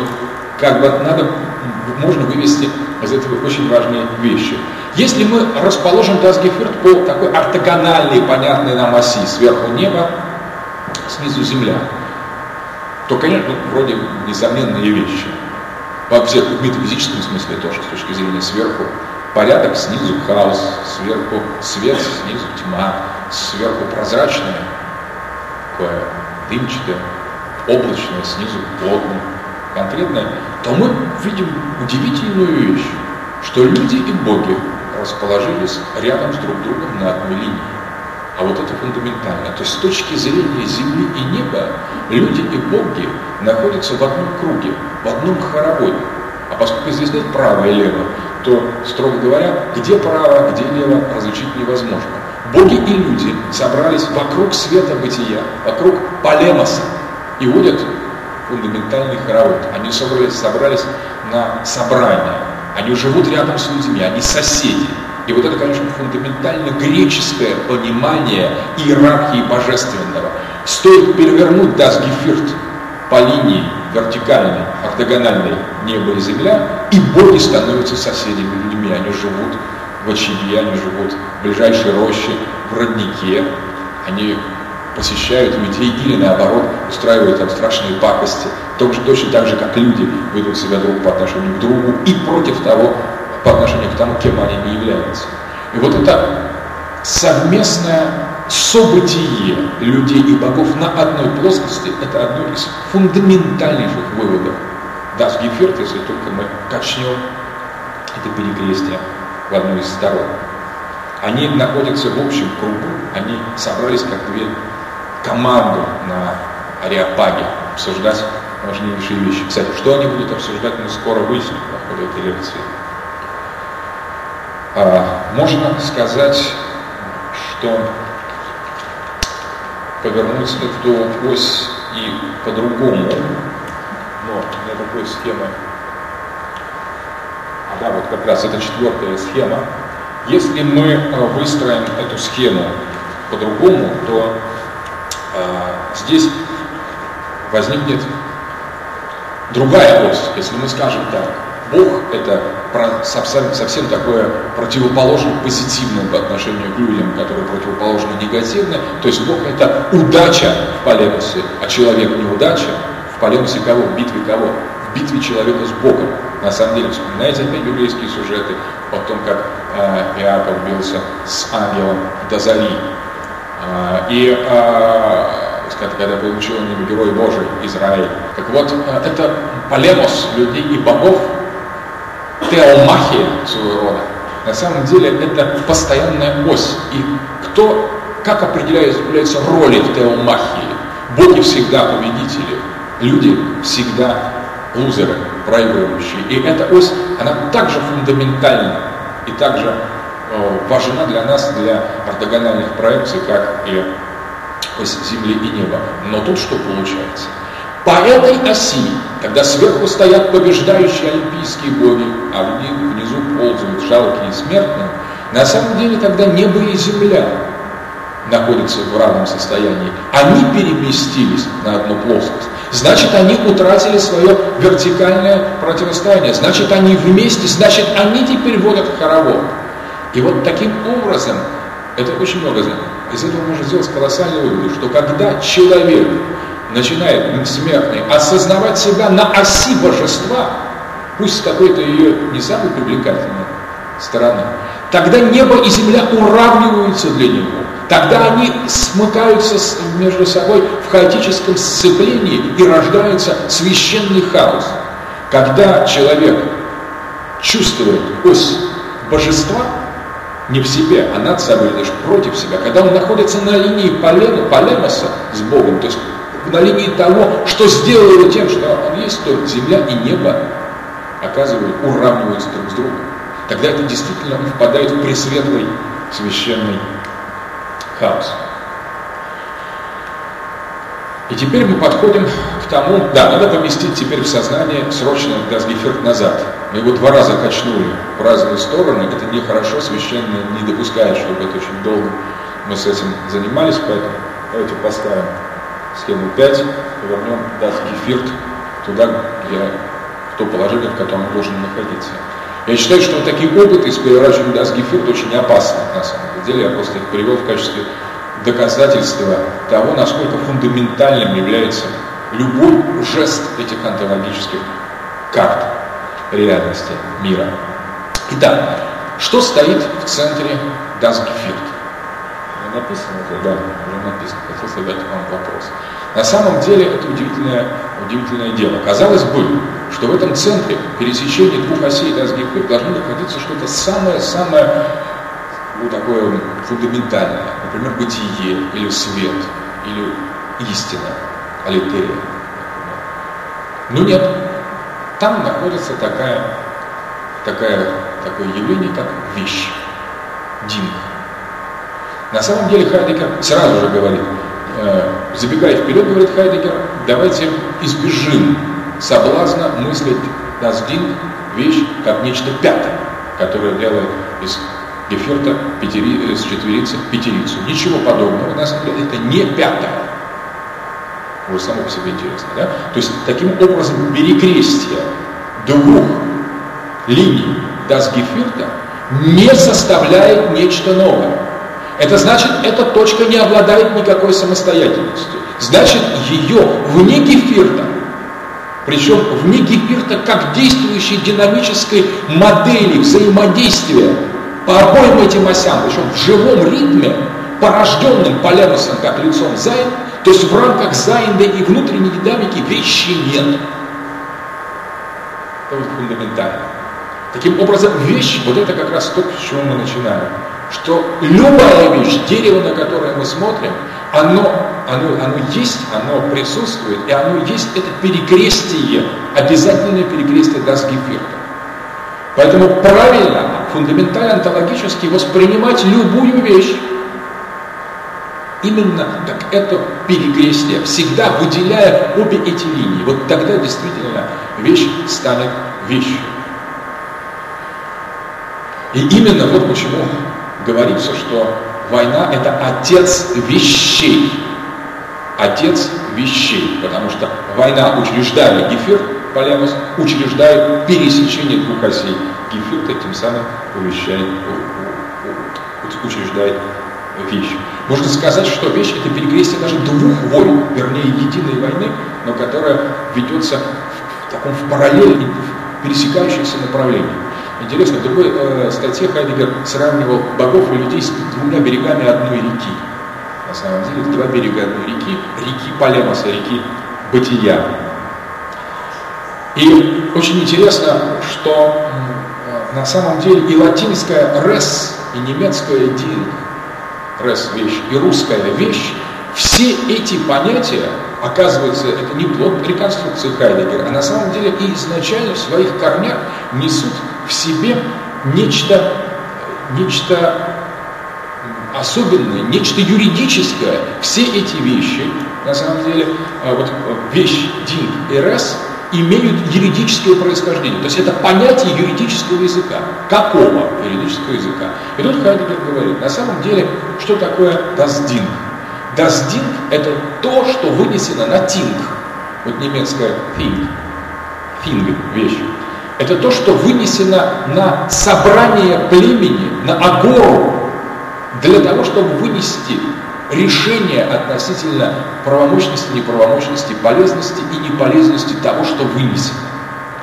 как бы надо, можно вывести из этого очень важные вещи. Если мы расположим Дасгефирт по такой ортогональной, понятной нам оси, сверху небо, снизу земля, то, конечно, вроде несомненные вещи. Во всех в метафизическом смысле тоже, с точки зрения сверху порядок, снизу хаос, сверху свет, снизу тьма, сверху прозрачное, такое дымчатое, облачное, снизу плотное. конкретное, то мы видим удивительную вещь, что люди и боги расположились рядом с друг другом на одной линии. А вот это фундаментально. То есть с точки зрения земли и неба люди и боги находятся в одном круге, в одном хороводе. А поскольку здесь нет права и лево, то, строго говоря, где право, где лево, различить невозможно. Боги и люди собрались вокруг света бытия, вокруг полемоса и водят фундаментальный хоровод. Они собрались, собрались на собрание. Они живут рядом с людьми, они соседи. И вот это, конечно, фундаментально греческое понимание иерархии божественного. Стоит перевернуть Дасгефирт по линии вертикальной, октогональной небо и земля, и боги становятся соседями людьми. Они живут в очаге, они живут в ближайшей роще, в роднике, они посещают людей или наоборот устраивают там страшные пакости, точно, точно так же, как люди ведут себя друг по отношению к другу и против того, по отношению к тому, кем они не являются. И вот это совместное событие людей и богов на одной плоскости – это одно из фундаментальнейших выводов. Даст Геферт, если только мы качнем это перекрестие в одну из сторон. Они находятся в общем кругу, они собрались как две команды на Ариапаге обсуждать важнейшие вещи. Кстати, что они будут обсуждать, мы скоро выясним по ходу этой лекции. А, можно сказать, что повернуть эту ось и по-другому, но для такой схемы, а да, вот как раз это четвертая схема, если мы а, выстроим эту схему по-другому, то здесь возникнет другая ось, если мы скажем так. Бог – это совсем, совсем такое противоположное позитивное по отношению к людям, которые противоположны негативное. То есть Бог – это удача в полемосе, а человек – неудача. В полемосе кого? В битве кого? В битве человека с Богом. На самом деле, вспоминаете опять библейские сюжеты о том, как э, Иаков бился с ангелом до зари. Э, и э, когда получил него Герой Божий Израиль. Так вот, э, это полемос людей и богов, теомахия своего рода. На самом деле это постоянная ось. И кто, как определяются роли в теомахии? Боги всегда победители, люди всегда лузеры, проигрывающие. И эта ось, она также фундаментальна и также важна для нас, для ортогональных проекций, как и Земли и неба. Но тут что получается? По этой оси, когда сверху стоят побеждающие олимпийские боги, а внизу ползают жалкие смертные, на самом деле тогда небо и земля находятся в равном состоянии. Они переместились на одну плоскость. Значит, они утратили свое вертикальное противостояние. Значит, они вместе, значит, они теперь водят хоровод. И вот таким образом, это очень много значит. Из этого можно сделать колоссальные выводы, что когда человек начинает смертный осознавать себя на оси божества, пусть с какой-то ее не самой привлекательной стороны, тогда небо и земля уравниваются для него. Тогда они смыкаются между собой в хаотическом сцеплении и рождается священный хаос. Когда человек чувствует ось божества, не в себе, а над собой, даже против себя, когда он находится на линии полема, полемоса с Богом, то есть на линии того, что сделало его тем, что он есть, то земля и небо оказывают, уравниваются друг с другом. Тогда это действительно впадает в пресветлый священный хаос. И теперь мы подходим к тому, да, надо поместить теперь в сознание срочно Дасгеферт назад. Мы его два раза качнули в разные стороны, это нехорошо, священное не допускает, чтобы это очень долго мы с этим занимались, поэтому давайте поставим схему 5, повернем Дасгеферт туда, где то положение, в котором он должен находиться. Я считаю, что вот такие опыты с переворачиванием Дасгеферт очень опасны на самом деле. Я просто их привел в качестве доказательства того, насколько фундаментальным является любой жест этих онтологических карт реальности мира. Итак, что стоит в центре Дасгефирт? Написано уже? Да, уже написано. Хотел задать вам вопрос. На самом деле это удивительное, удивительное дело. Казалось бы, что в этом центре пересечения двух осей Дасгипы должно находиться что-то самое-самое ну, такое фундаментальное. Например, бытие, или свет, или истина, алитерия. Но нет, там находится такая, такая, такое явление, как вещь, динг. На самом деле Хайдегер сразу же говорит, э, забегая вперед, говорит Хайдегер, давайте избежим соблазна мыслить Дасдин вещь как нечто пятое, которое делает из гефирта пятери, из четверицы пятерицу. Ничего подобного, на самом деле, это не пятое. Уже само по себе интересно, да? То есть, таким образом, перекрестие двух линий Дасгефирта не составляет нечто новое. Это значит, эта точка не обладает никакой самостоятельностью. Значит, ее вне гефирта причем вне гипирта как действующей динамической модели взаимодействия по обоим этим осям, причем в живом ритме, порожденным полярусом как лицом Зайн, то есть в рамках Зайнда и внутренней динамики вещи нет. Это вот фундаментально. Таким образом, вещь, вот это как раз то, с чего мы начинаем. Что любая вещь, дерево, на которое мы смотрим, оно, оно, оно есть, оно присутствует, и оно есть это перекрестие, обязательное перекрестие Дасгефирта. Поэтому правильно, фундаментально, онтологически воспринимать любую вещь именно как это перекрестие, всегда выделяя обе эти линии. Вот тогда действительно вещь станет вещью. И именно вот почему говорится, что война – это отец вещей. Отец вещей, потому что война учреждали Гефир, Полемос, учреждает пересечение двух осей Гефирта, тем самым увещает, учреждает вещь. Можно сказать, что вещь – это перекрестие даже двух войн, вернее, единой войны, но которая ведется в таком в параллель, в пересекающихся направлениях. Интересно, в другой э, статье Хайдегер сравнивал богов и людей с двумя берегами одной реки. На самом деле, два берега одной реки, реки Полемоса, реки Бытия. И очень интересно, что э, на самом деле и латинская «рес», и немецкая «дин», «рес» – вещь, и русская «вещь», все эти понятия, оказывается, это не плод реконструкции Хайдегера, а на самом деле и изначально в своих корнях несут в себе нечто, нечто особенное, нечто юридическое. Все эти вещи, на самом деле, а, вот вещь дин и рес имеют юридическое происхождение. То есть это понятие юридического языка. Какого юридического языка? И тут Хайдегер говорит, на самом деле, что такое даздинг? Даздинг – это то, что вынесено на тинг. Вот немецкая thing, thing – вещь. Это то, что вынесено на собрание племени, на агору, для того, чтобы вынести решение относительно правомощности, неправомощности, полезности и неполезности того, что вынесено.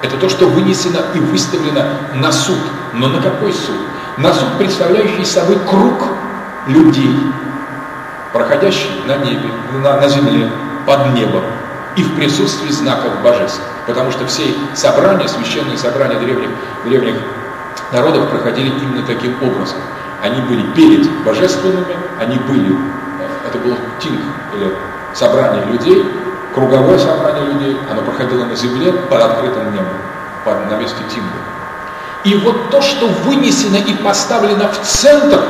Это то, что вынесено и выставлено на суд. Но на какой суд? На суд, представляющий собой круг людей, проходящий на небе, на, на земле, под небом и в присутствии знаков божеств потому что все собрания, священные собрания древних, древних народов проходили именно таким образом. Они были перед божественными, они были, это был тинг, или собрание людей, круговое собрание людей, оно проходило на земле под открытым небом, под, на месте тинга. И вот то, что вынесено и поставлено в центр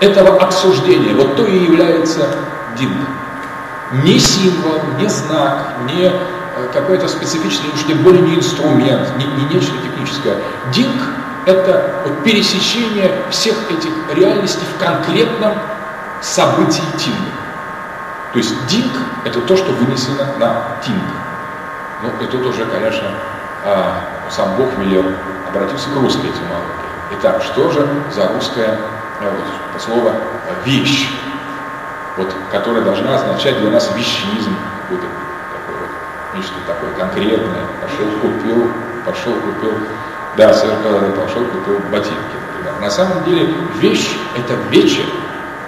этого обсуждения, вот то и является динг. Не символ, не знак, не Э, какой-то специфичный, уж тем более не инструмент, не, не нечто техническое. Динг – это пересечение всех этих реальностей в конкретном событии тинга. То есть динг – это то, что вынесено на тинг. Ну, и тут уже, конечно, а, сам Бог велел обратиться к русской этимологии. Итак, что же за русское э, вот, слово «вещь», вот, которое должна означать для нас вещинизм какой-то нечто такое конкретное. Пошел, купил, пошел, купил, да, зеркало, пошел, купил ботинки, например. На самом деле вещь – это вечер,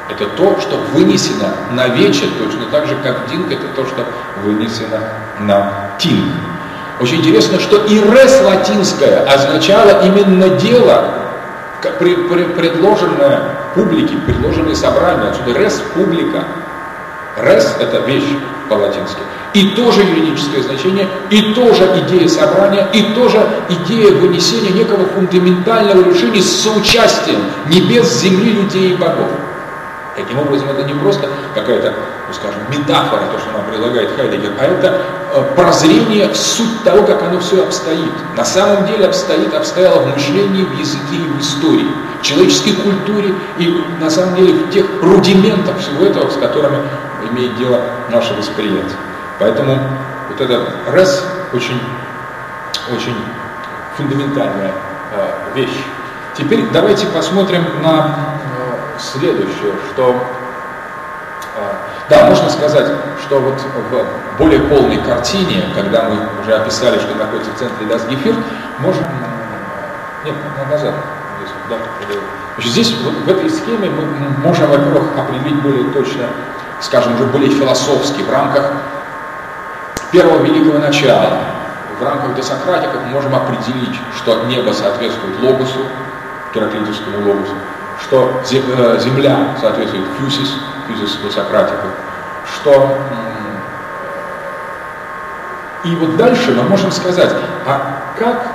это то, что вынесено на вечер, точно так же, как динг, это то, что вынесено на тинг. Очень интересно, что и рес латинское означало именно дело, предложенное публике, предложенное собранию. Отсюда рес публика. Рес – это вещь по-латински. И тоже юридическое значение, и тоже идея собрания, и тоже идея вынесения некого фундаментального решения с соучастием небес, земли, людей и богов. Таким образом, это не просто какая-то, ну, скажем, метафора, то, что нам предлагает Хайдегер, а это э, прозрение в суть того, как оно все обстоит. На самом деле обстоит, обстояло в мышлении, в языке и в истории, в человеческой культуре и на самом деле в тех рудиментах всего этого, с которыми имеет дело наше восприятие. Поэтому вот этот РЭС очень, очень фундаментальная э, вещь. Теперь давайте посмотрим на следующее, что а, да, можно сказать, что вот в более полной картине, когда мы уже описали, что находится в центре Дасгефир, можно... Нет, назад. Здесь, да, Значит, здесь, вот в этой схеме мы можем, во-первых, определить более точно, скажем, уже более философски, в рамках первого великого начала, в рамках досократиков можем определить, что небо соответствует логосу, гераклитическому логосу, что э, Земля соответствует фьюсис, фьюсис до Сократика, что и вот дальше мы можем сказать, а как,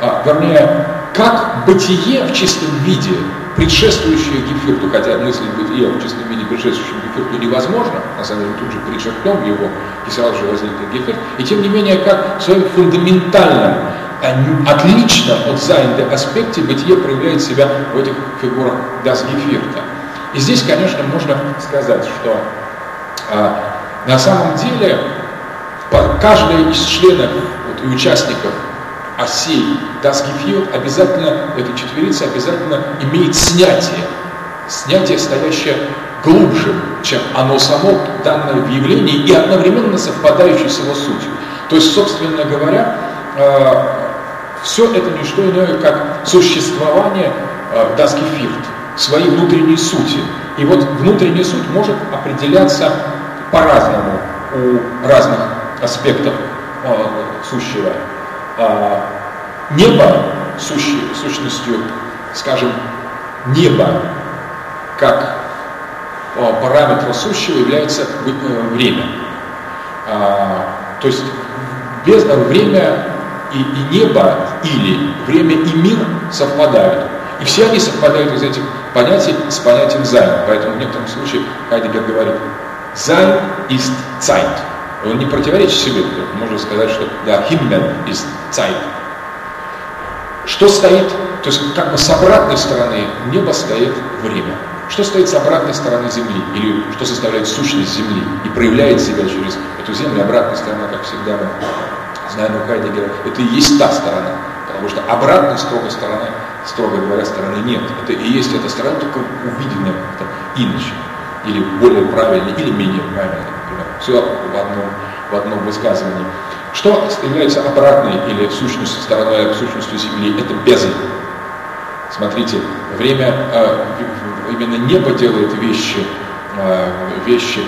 а, вернее, как бытие в чистом виде, предшествующее Гефирту, хотя мысль бытия в чистом виде, предшествующем невозможно, на самом деле тут же причеркнем его, и сразу же возникнет Гефирт, и тем не менее, как в своем фундаментальном отлично от Зайнда аспекте бытие проявляет себя в этих фигурах Дасгефирта. И здесь, конечно, можно сказать, что а, на самом деле каждый из членов вот, и участников осей Дасгефирт обязательно, этой четверицы обязательно имеет снятие, снятие, стоящее глубже, чем оно само, данное в явлении, и одновременно совпадающее с его сутью. То есть, собственно говоря, а, все это не что иное, как существование э, даски фирт, своей внутренней сути. И вот внутренняя суть может определяться по-разному у разных аспектов э, сущего. Э, небо сущ, сущностью, скажем, небо как параметр сущего является э, время. Э, то есть без, время и, и небо или время и мир совпадают. И все они совпадают из этих понятий с понятием «Sein». Поэтому в некотором случае Хайдеггер говорит «Sein ist Zeit». Он не противоречит себе, можно сказать, что да, Himmel ist Zeit. Что стоит, то есть как бы с обратной стороны неба стоит время. Что стоит с обратной стороны Земли, или что составляет сущность Земли и проявляет себя через эту Землю, обратная сторона, как всегда мы знаем у Хайдегера, это и есть та сторона. Потому что обратной строго стороны, строго говоря, стороны нет. Это и есть эта сторона, только увиденная как-то иначе. Или более правильно, или менее правильно, например. Все в одном, в одном высказывании. Что является обратной или сущностью, стороной сущностью Земли? Это бездна. Смотрите, время, э, именно небо делает вещи, э, вещи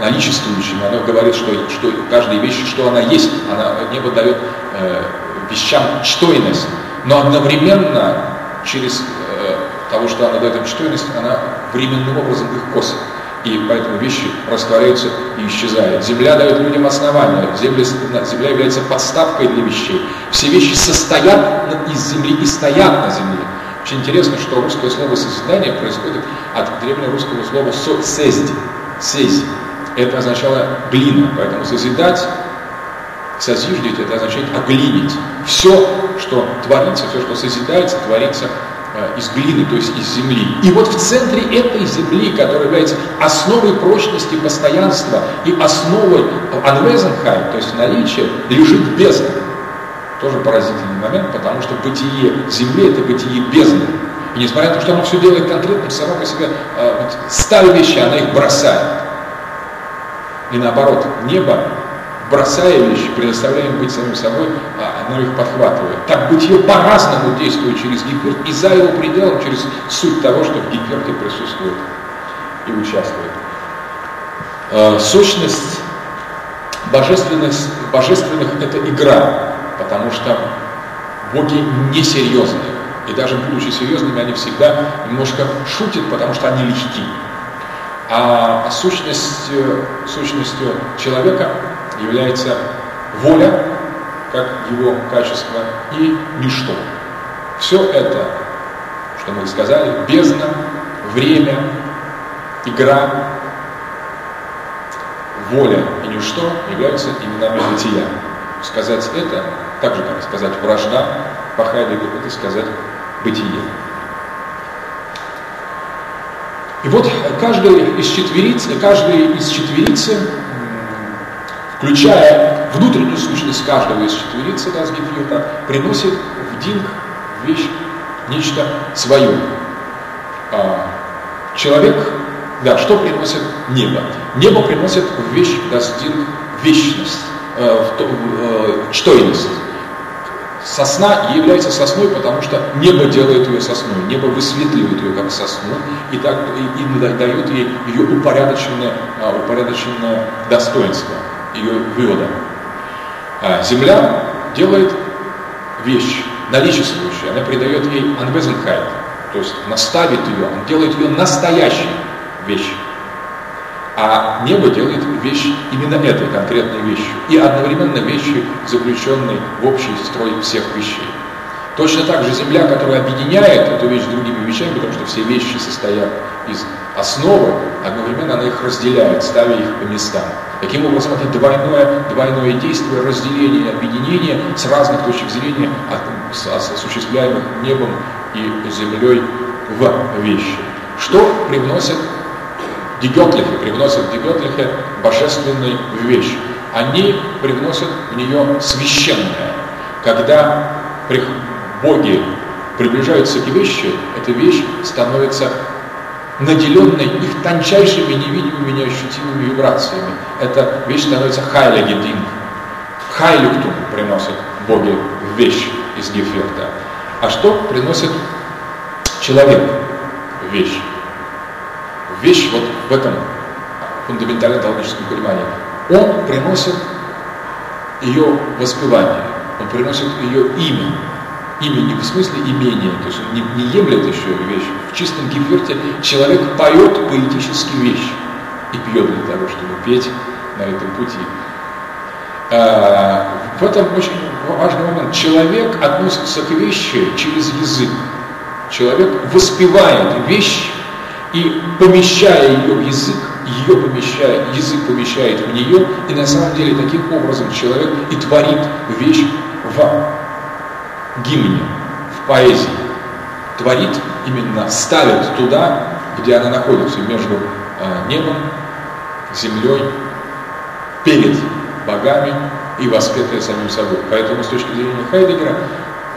наличествующим, оно говорит, что, что каждая вещь, что она есть, она, небо дает э, вещам чтойность, но одновременно через э, того, что она дает им чтойность, она временным образом их косит. И поэтому вещи растворяются и исчезают. Земля дает людям основания. Земля, земля является подставкой для вещей. Все вещи состоят из земли и стоят на земле. Очень интересно, что русское слово «созидание» происходит от древнерусского слова «сезди», «сези». Это означало глина, поэтому созидать Созиждить это означает оглинить. Все, что творится, все, что созидается, творится из глины, то есть из земли. И вот в центре этой земли, которая является основой прочности постоянства и основой анвезенхайм, то есть наличия, лежит бездна. Тоже поразительный момент, потому что бытие земли – это бытие бездны. И несмотря на то, что оно все делает конкретно, само по себе э, вот, ставя вещи, она их бросает. И наоборот, небо бросая вещи, предоставляя им быть самим собой, а оно их подхватывает. Так бытие по-разному действует через Гефирт и за его пределом через суть того, что в Гефирте присутствует и участвует. Э, сущность божественных, божественных – это игра, потому что боги несерьезные. И даже будучи серьезными, они всегда немножко шутят, потому что они легки. А сущностью, сущностью человека является воля, как его качество, и ничто. Все это, что мы сказали, бездна, время, игра, воля и ничто являются именами бытия. Сказать это, так же, как сказать вражда, по Хайдегеру, это сказать бытие. И вот каждый из четвериц, каждый из четверицы, включая внутреннюю сущность каждого из четверицы Дасгифьюта, приносит в динг вещь, нечто свое. А, человек, да, что приносит небо? Небо приносит в вещь Дасдинг вечность, э, в, э, чтойность. Сосна является сосной, потому что небо делает ее сосной, небо высветливает ее как сосну и, так, и, и дает ей ее упорядоченное, а, упорядоченное достоинство, ее веда. А земля делает вещь наличествующую, она придает ей anwesenheit, то есть наставит ее, он делает ее настоящей вещью. А небо делает вещь именно этой конкретной вещью. И одновременно вещью, заключенной в общий строй всех вещей. Точно так же земля, которая объединяет эту вещь с другими вещами, потому что все вещи состоят из основы, одновременно она их разделяет, ставя их по местам. Таким образом, это двойное, двойное действие, разделение, объединение с разных точек зрения, осуществляемых небом и землей в вещи. Что привносит Дигетлихе, привносят в Дигетлихе божественную вещь. Они привносят в нее священное. Когда боги приближаются к вещи, эта вещь становится наделенной их тончайшими, невидимыми, неощутимыми вибрациями. Эта вещь становится хайлегедин. Хайлюктум приносят боги в вещь из Геферта. А что приносит человек в вещь? вещь вот в этом фундаментальном теологическом понимании. Он приносит ее воспевание, он приносит ее имя. Имя не в смысле имения, то есть не, не емлет еще вещь. В чистом гиферте человек поет поэтические вещи и пьет для того, чтобы петь на этом пути. А, в этом очень важный момент. Человек относится к вещи через язык. Человек воспевает вещь и помещая ее в язык, ее помещает, язык помещает в нее, и на самом деле таким образом человек и творит вещь в гимне, в поэзии. Творит именно, ставит туда, где она находится, между а, небом, землей, перед богами и воспетая самим собой. Поэтому с точки зрения Хайдегера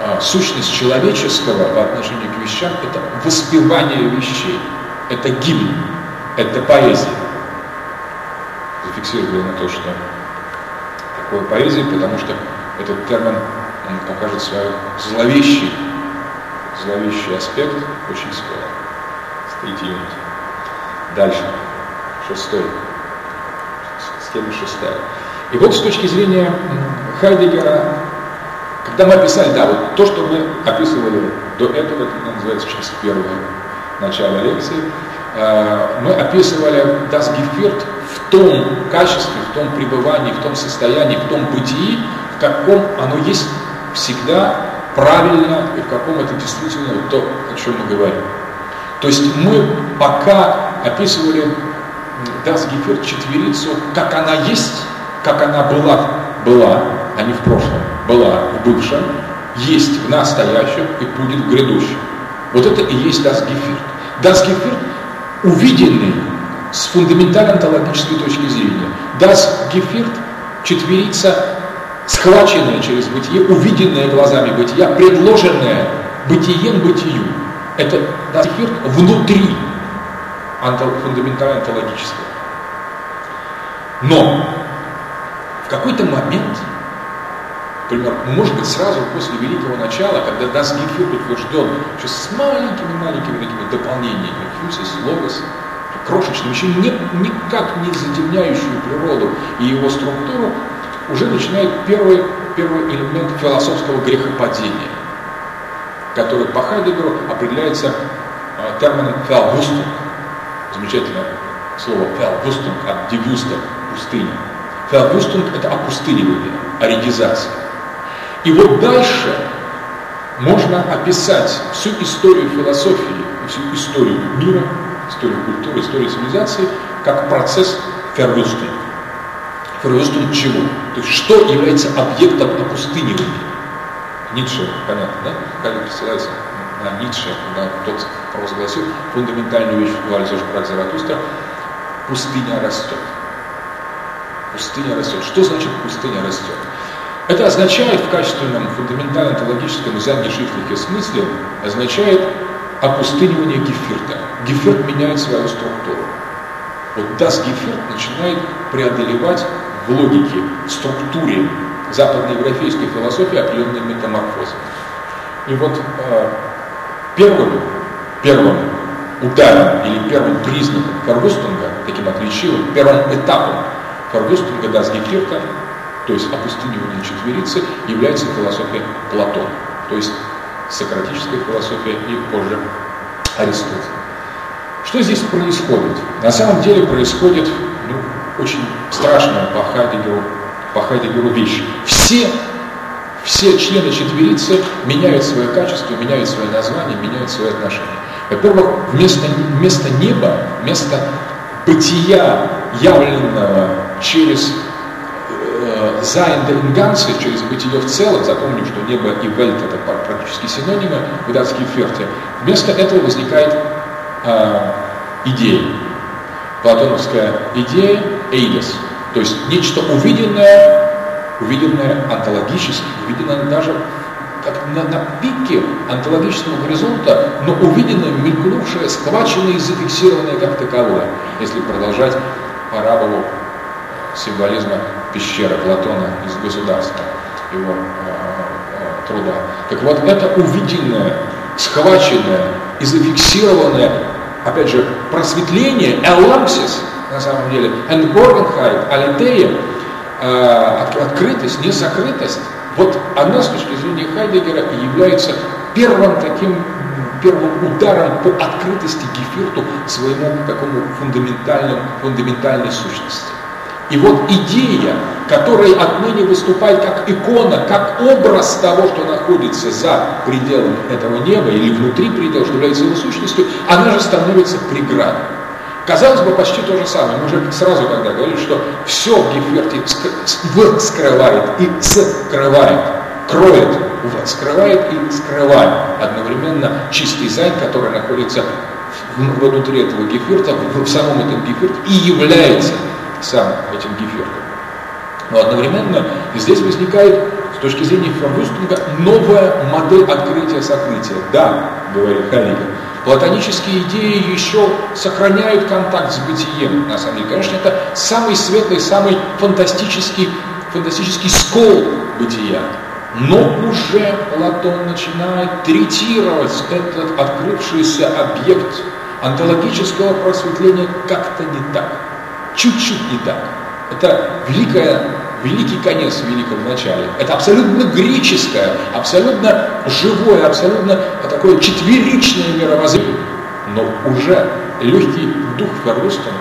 а, сущность человеческого по отношению к вещам – это воспевание вещей – это гимн, это поэзия. Зафиксировали на то, что такое поэзия, потому что этот термин он покажет свой зловещий, зловещий аспект очень скоро. Стоите юнит. Дальше. Шестой. Схема шестая. И вот с точки зрения Хайдегера, когда мы описали, да, вот то, что мы описывали до этого, это называется часть первая, начале лекции, э, мы описывали Das Geführt в том качестве, в том пребывании, в том состоянии, в том бытии, в каком оно есть всегда правильно и в каком это действительно то, о чем мы говорим. То есть мы пока описывали Das Geführt четверицу, как она есть, как она была, была, а не в прошлом, была в бывшем, есть в настоящем и будет в грядущем. Вот это и есть Das Geführt. Das Geführt увиденный с фундаментальной онтологической точки зрения. Das Geführt четверица, схваченная через бытие, увиденная глазами бытия, предложенная бытием бытию. Это Geführt внутри фундаментально онтологического. Но в какой-то момент Например, может быть, сразу после Великого Начала, когда Das Gefühl утвержден, что с маленькими-маленькими такими дополнениями, фюсис, логос, крошечным, еще не, никак не затемняющую природу и его структуру, уже начинает первый, первый элемент философского грехопадения, который по Хайдегеру определяется э, термином «Verwüstung». Замечательное слово «Verwüstung» от «die Wüste» – пустыня. «Verwüstung» – это опустынивание, аридизация. И вот дальше можно описать всю историю философии, всю историю мира, историю культуры, историю цивилизации, как процесс фервюстунг. Фервюстунг чего? То есть что является объектом опустынивания? Ницше, понятно, да? Как ссылается на Ницше, когда тот провозгласил фундаментальную вещь в Вальзе Шпрак Заратустра, пустыня растет. Пустыня растет. Что значит пустыня растет? Это означает в качественном фундаментальном теологическом и заднешифлике смысле, означает опустынивание гефирта. Гефирт меняет свою структуру. Вот das Гефирт начинает преодолевать в логике, в структуре западноевропейской философии определенные метаморфозы. И вот э, первым, первым ударом или первым признаком Фергустунга, таким отличивым, первым этапом Фергустунга das Гефирта то есть опустынивание четверицы, является философия Платона, то есть сократическая философия и позже Аристотель. Что здесь происходит? На самом деле происходит ну, очень страшная по Хайдегеру, по Хайдегеру вещь. Все, все члены четверицы меняют свои качества, меняют свои названия, меняют свои отношения. Во-первых, вместо, вместо неба, вместо бытия, явленного через Inganze, через бытие в целом, запомним, что небо и вельт это практически синонимы в датские ферте, вместо этого возникает э, идея. Платоновская идея эйдес, то есть нечто увиденное, увиденное онтологически, увиденное даже как на, на пике онтологического горизонта, но увиденное, мелькнувшее, схваченное и зафиксированное как таковое, если продолжать параболу символизма пещеры Платона из государства, его э, труда. Так вот, это увиденное, схваченное и зафиксированное, опять же, просветление, элампсис, на самом деле, Энгоргенхайт, Алитея, э, открытость, не закрытость, вот она с точки зрения Хайдегера является первым таким первым ударом по открытости Гефирту своему такому фундаментальному, фундаментальной сущности. И вот идея, которая отныне выступает как икона, как образ того, что находится за пределами этого неба или внутри предела, что является его сущностью, она же становится преградой. Казалось бы, почти то же самое. Мы уже сразу когда говорили, что все в Геферте скрывает и скрывает, кроет, скрывает и скрывает одновременно чистый Sein, который находится внутри этого Geviert а, в самом этом Geviert е и является сам этим Geviert ом. Но одновременно здесь возникает с точки зрения Verwüstung а новая модель открытия-сокрытия. Да, говорит Хайдегер, платонические идеи еще сохраняют контакт с бытием. На самом деле, конечно, это самый светлый, самый фантастический, фантастический скол бытия. Но уже Платон начинает третировать этот открывшийся объект онтологического просветления как-то не так чуть-чуть не так. Это великая, великий конец в великом начале. Это абсолютно греческое, абсолютно живое, абсолютно такое четверичное мировоззрение. Но уже легкий дух Феррустона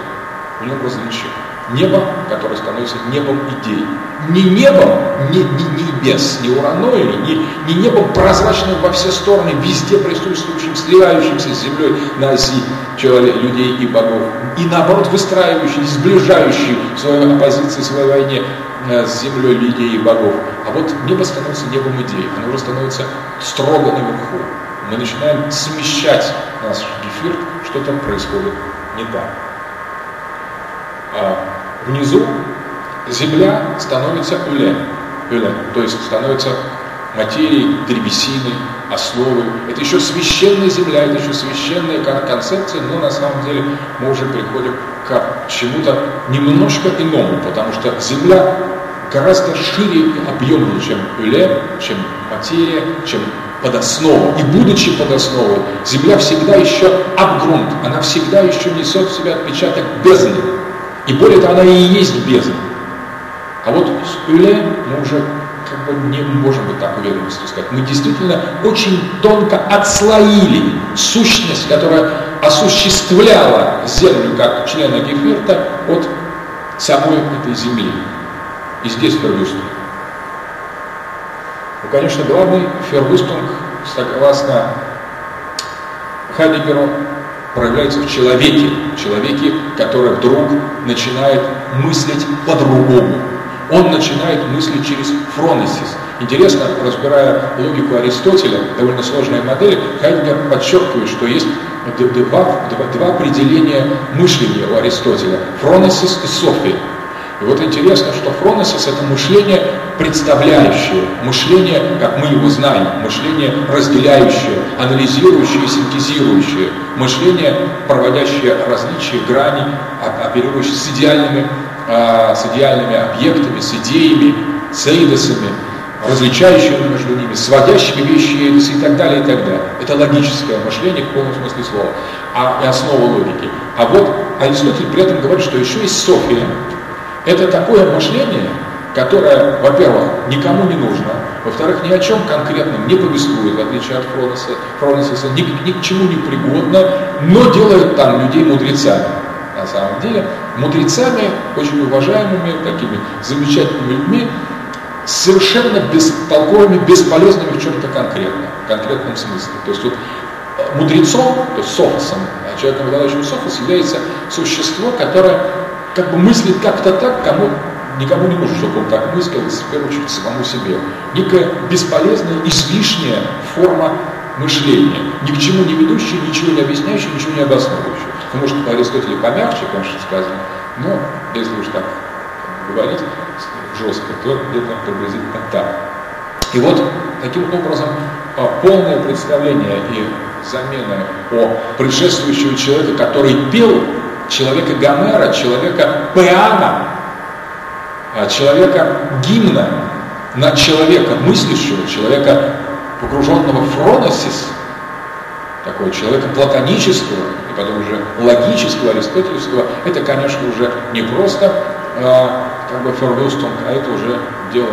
в нем различен. Небо, которое становится небом идей. Не небом не, не небес, не ураноили, не, не небом прозрачным во все стороны, везде присутствующим, сливающимся с землей на оси человек, людей и богов. И наоборот, выстраивающий, сближающий свою оппозицию, свою войне э, с землей людей и богов. А вот небо становится небом идей, оно уже становится строго наверху. Мы начинаем смещать наш гефир, что-то происходит не так. Внизу земля становится уле, уле то есть становится материей, древесиной, основой. Это еще священная земля, это еще священная концепция, но на самом деле мы уже приходим к чему-то немножко иному, потому что земля гораздо шире и объемнее, чем уле, чем материя, чем под основу. И будучи под основой, Земля всегда еще обгрунт, она всегда еще несет в себя отпечаток бездны. И более того, она и есть бездна. А вот с Юле мы уже как бы не можем быть так уверенностью сказать. Мы действительно очень тонко отслоили сущность, которая осуществляла Землю как члена Геферта от самой этой Земли. И здесь Фергюсон. Ну, конечно, главный Фергюстунг, согласно Хайдегеру, проявляется в человеке, человеке, который вдруг начинает мыслить по-другому, он начинает мыслить через фронесис. Интересно, разбирая логику Аристотеля, довольно сложные модели, Хайдгер подчеркивает, что есть два, два, два определения мышления у Аристотеля – фронесис и софия. И вот интересно, что фронесис – это мышление представляющее, мышление, как мы его знаем, мышление разделяющее, анализирующее синтезирующее, мышление, проводящее различия грани, оперирующее с идеальными а, с идеальными объектами, с идеями, с эйдосами, различающими между ними, сводящими вещи эйдосы и так далее, и так далее. Это логическое мышление в полном смысле слова, а, и основа логики. А вот Аристотель при этом говорит, что еще есть София. Это такое мышление, которое, во-первых, никому не нужно, во-вторых, ни о чем конкретном не повествует, в отличие от Фронеса, Фронесиса, ни, ни к чему не пригодно, но делает там людей мудрецами на самом деле, мудрецами, очень уважаемыми, такими замечательными людьми, совершенно бестолковыми, бесполезными в чем-то конкретном, в конкретном смысле. То есть вот э, мудрецом, то есть софосом, а человеком, обладающим софос, является существо, которое как бы мыслит как-то так, кому никому не нужно, чтобы он так мыслил, в первую очередь самому себе. Некая бесполезная, излишняя форма мышления, ни к чему не ведущая, ничего не объясняющая, ничего не обосновывающая. Ну, может, по Аристотеле помягче, конечно, сказано, но если уж так говорить жестко, то где-то приблизительно так. И вот таким образом а, полное представление и замена о предшествующего человека, который пел, человека Гомера, человека Пеана, а, человека гимна на человека мыслящего, человека погруженного в фроносис, такого человека платонического, потом уже логического, аристотельского, это, конечно, уже не просто э, как бы фервюстунг, а это уже дело,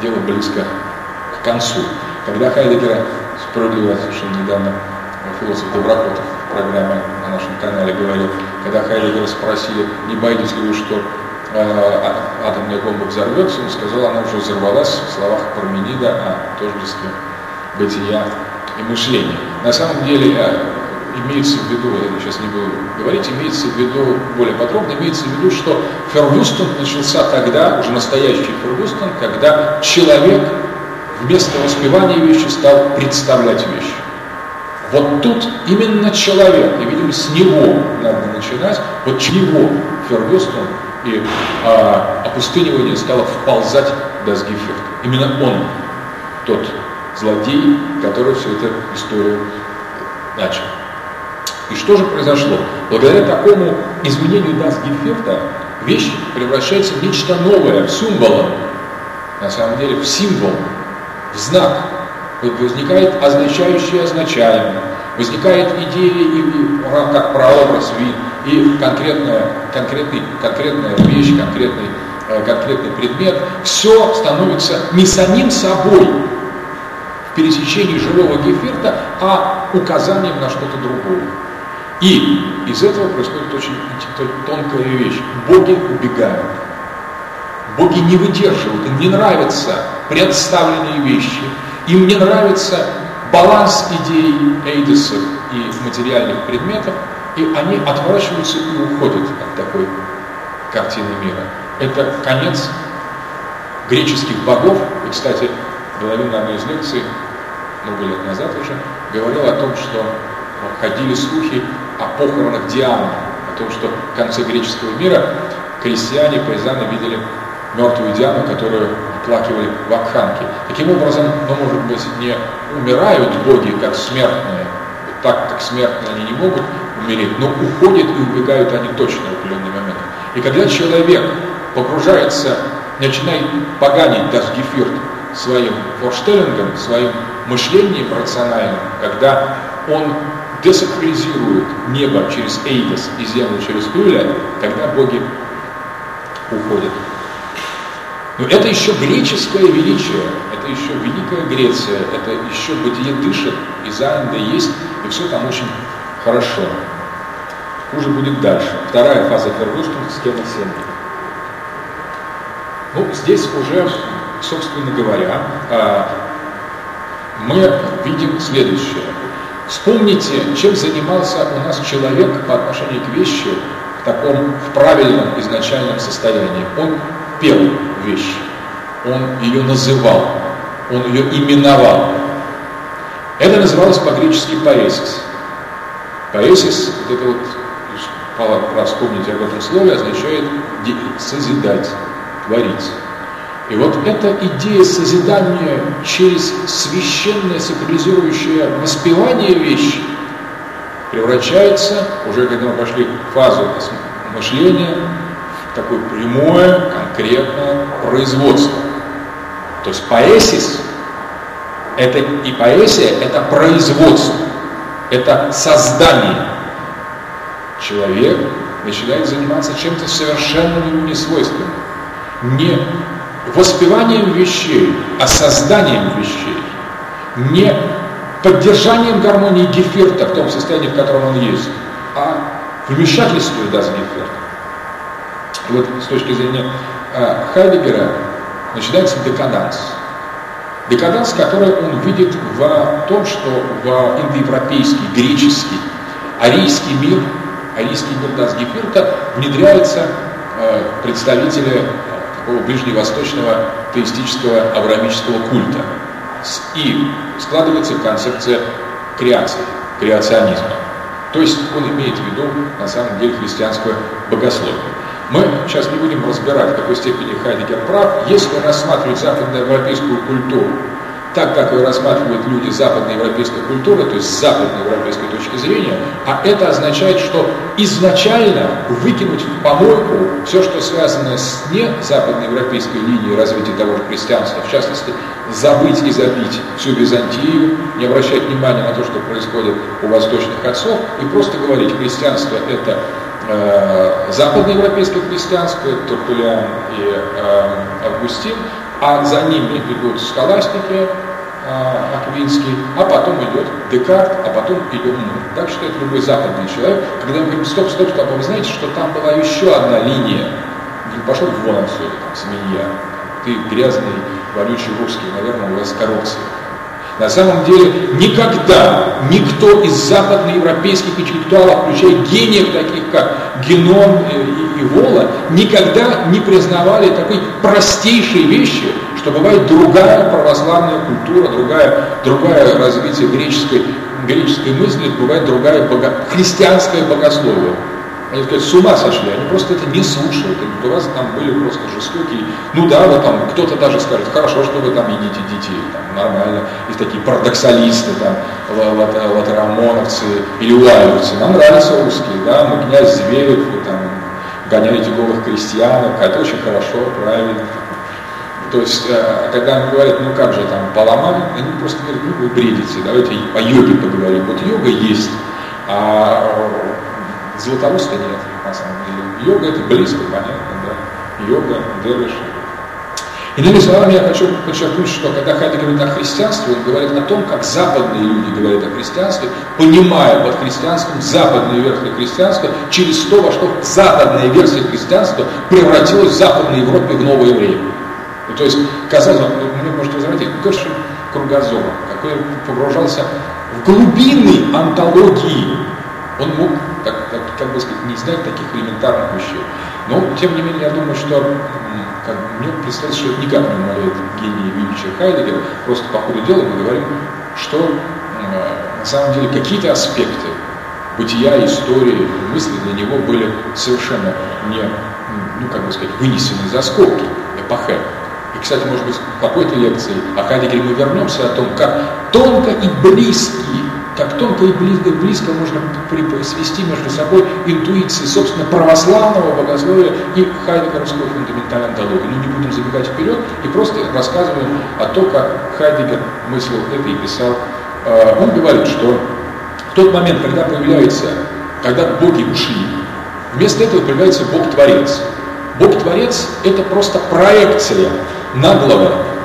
дело близко к концу. Когда Хайдегера, справедливо совершенно недавно философ Доброкотов в программе на нашем канале говорил, когда Хайдегера спросили, не боитесь ли вы, что э, атомная бомба взорвется, он сказал, она уже взорвалась в словах Парменида о тождестве бытия и мышления. На самом деле, э, имеется в виду, я сейчас не буду говорить, имеется в виду более подробно, имеется в виду, что Фергюстон начался тогда, уже настоящий Фергюстон, когда человек вместо воспевания вещи стал представлять вещи. Вот тут именно человек, и, видимо, с него надо начинать, вот с него Фергюстон и а, опустынивание стало вползать до Сгиферта. Именно он тот злодей, который всю эту историю начал. И что же произошло? Благодаря такому изменению Дасгефекта вещь превращается в нечто новое, в символ, на самом деле в символ, в знак. Возникает означающее означаемое, возникает идея и, как прообраз, вид, и конкретная, конкретный, конкретная вещь, конкретный, э, конкретный предмет. Все становится не самим собой в пересечении живого геферта, а указанием на что-то другое. И из этого происходит очень тонкая вещь. Боги убегают. Боги не выдерживают, им не нравятся представленные вещи, им не нравится баланс идей эйдесов и материальных предметов, и они отворачиваются и уходят от такой картины мира. Это конец греческих богов. И, кстати, Головин на одной из лекций, много лет назад уже, говорил о том, что ходили слухи о похоронах Дианы, о том, что в конце греческого мира крестьяне, пейзаны видели мертвую Диану, которую оплакивали в Акханке. Таким образом, ну, может быть, не умирают боги, как смертные, так как смертные они не могут умереть, но уходят и убегают они точно в определенный момент. И когда человек погружается, начинает поганить Дасгефирт своим форштеллингом, своим мышлением рациональным, когда он десакрализирует небо через Эйдос и землю через Хюля, тогда боги уходят. Но это еще греческое величие, это еще Великая Греция, это еще бытие дышит, и Зайнда есть, и все там очень хорошо. Хуже будет дальше. Вторая фаза Фергустона, схема 7. Ну, здесь уже, собственно говоря, а, мы видим следующее. Вспомните, чем занимался у нас человек по отношению к вещи в таком в правильном изначальном состоянии. Он пел вещь, он ее называл, он ее именовал. Это называлось по-гречески. Поэсис, вот это вот, пора вспомнить об этом слове, означает созидать, творить. И вот эта идея созидания через священное сакрализирующее воспевание вещи превращается, уже когда мы пошли в фазу мышления, такое прямое, конкретное производство. То есть поэсис это и поэзия это производство, это создание. Человек начинает заниматься чем-то совершенно ему несвойственным. Не воспеванием вещей, а созданием вещей, не поддержанием гармонии гефирта в том состоянии, в котором он есть, а вмешательством даже гефирта. И вот с точки зрения э, Хайдегера начинается декаданс. Декаданс, который он видит в том, что в индоевропейский, греческий, арийский мир, арийский мир Дасгефирта внедряются э, представители такого ближневосточного теистического авраамического культа. И складывается концепция креации, креационизма. То есть он имеет в виду, на самом деле, христианское богословие. Мы сейчас не будем разбирать, в какой степени Хайдегер прав, если рассматривать западноевропейскую культуру так, как ее рассматривают люди западноевропейской культуры, то есть с западноевропейской точки зрения, а это означает, что изначально выкинуть в помойку все, что связано с не западноевропейской линией развития того же христианства, в частности, забыть и забить всю Византию, не обращать внимания на то, что происходит у восточных отцов, и просто говорить, христианство это западноевропейское христианство, Тертулиан и э, Августин, а за ними идут схоластики, а, Аквинский, а потом идет Декарт, а потом идет мы. Так считает любой западный человек. Когда мы говорим, стоп, стоп, стоп, а вы знаете, что там была еще одна линия. Пошел вон отсюда, там, свинья. Ты грязный, вонючий русский, наверное, у вас коррупция. На самом деле никогда никто из западноевропейских интеллектуалов, включая гениев таких как Генон и, и Вола, никогда не признавали такой простейшей вещи, что бывает другая православная культура, другая, другое развитие греческой, греческой мысли, бывает другая бого, христианское богословие. Они сказать, с ума сошли, они просто это не слушают. У вас там были просто жестокие. Ну да, вот там кто-то даже скажет, хорошо, что вы там едите детей, там нормально. Есть такие парадоксалисты, там, латерамоновцы или уайловцы. Нам нравятся русские, да, мы князь Зверев, вы там гоняете голых крестьянок, это очень хорошо, правильно. То есть, э, когда они говорят, ну как же там, поломали, они просто говорят, ну вы бредите, давайте о йоге поговорим. Вот йога есть, а Златоуста нет, на самом деле. Йога это близко, понятно, да. Йога, дервиш. Иными словами, я хочу подчеркнуть, что когда Хайдегер говорит о христианстве, он говорит о том, как западные люди говорят о христианстве, понимая под христианством западную версию христианства через то, во что западная версия христианства превратилась в Западной Европе в новое время. И то есть, казалось бы, мне можете заметить, какой же кругозор, какой погружался в глубины антологии. Он мог так, так, как бы сказать, не знать таких элементарных вещей. Но, тем не менее, я думаю, что как, мне представляется, что это никак не умаляет гений величия Хайдегера. Просто по ходу дела мы говорим, что на самом деле какие-то аспекты бытия, истории, мысли для него были совершенно не, ну, как бы сказать, вынесены за скобки эпохе. И, кстати, может быть, в какой-то лекции о Хайдегере мы вернемся о том, как тонко и близкие как тонко и близко, близко можно свести между собой интуиции, собственно, православного богословия и хайдегеровского фундаментальной антологии. Но не будем забегать вперед и просто рассказываем о том, как Хайдегер мыслил это и писал. А, он говорит, что в тот момент, когда появляется, когда боги ушли, вместо этого появляется Бог-творец. Бог-творец – это просто проекция наглого а,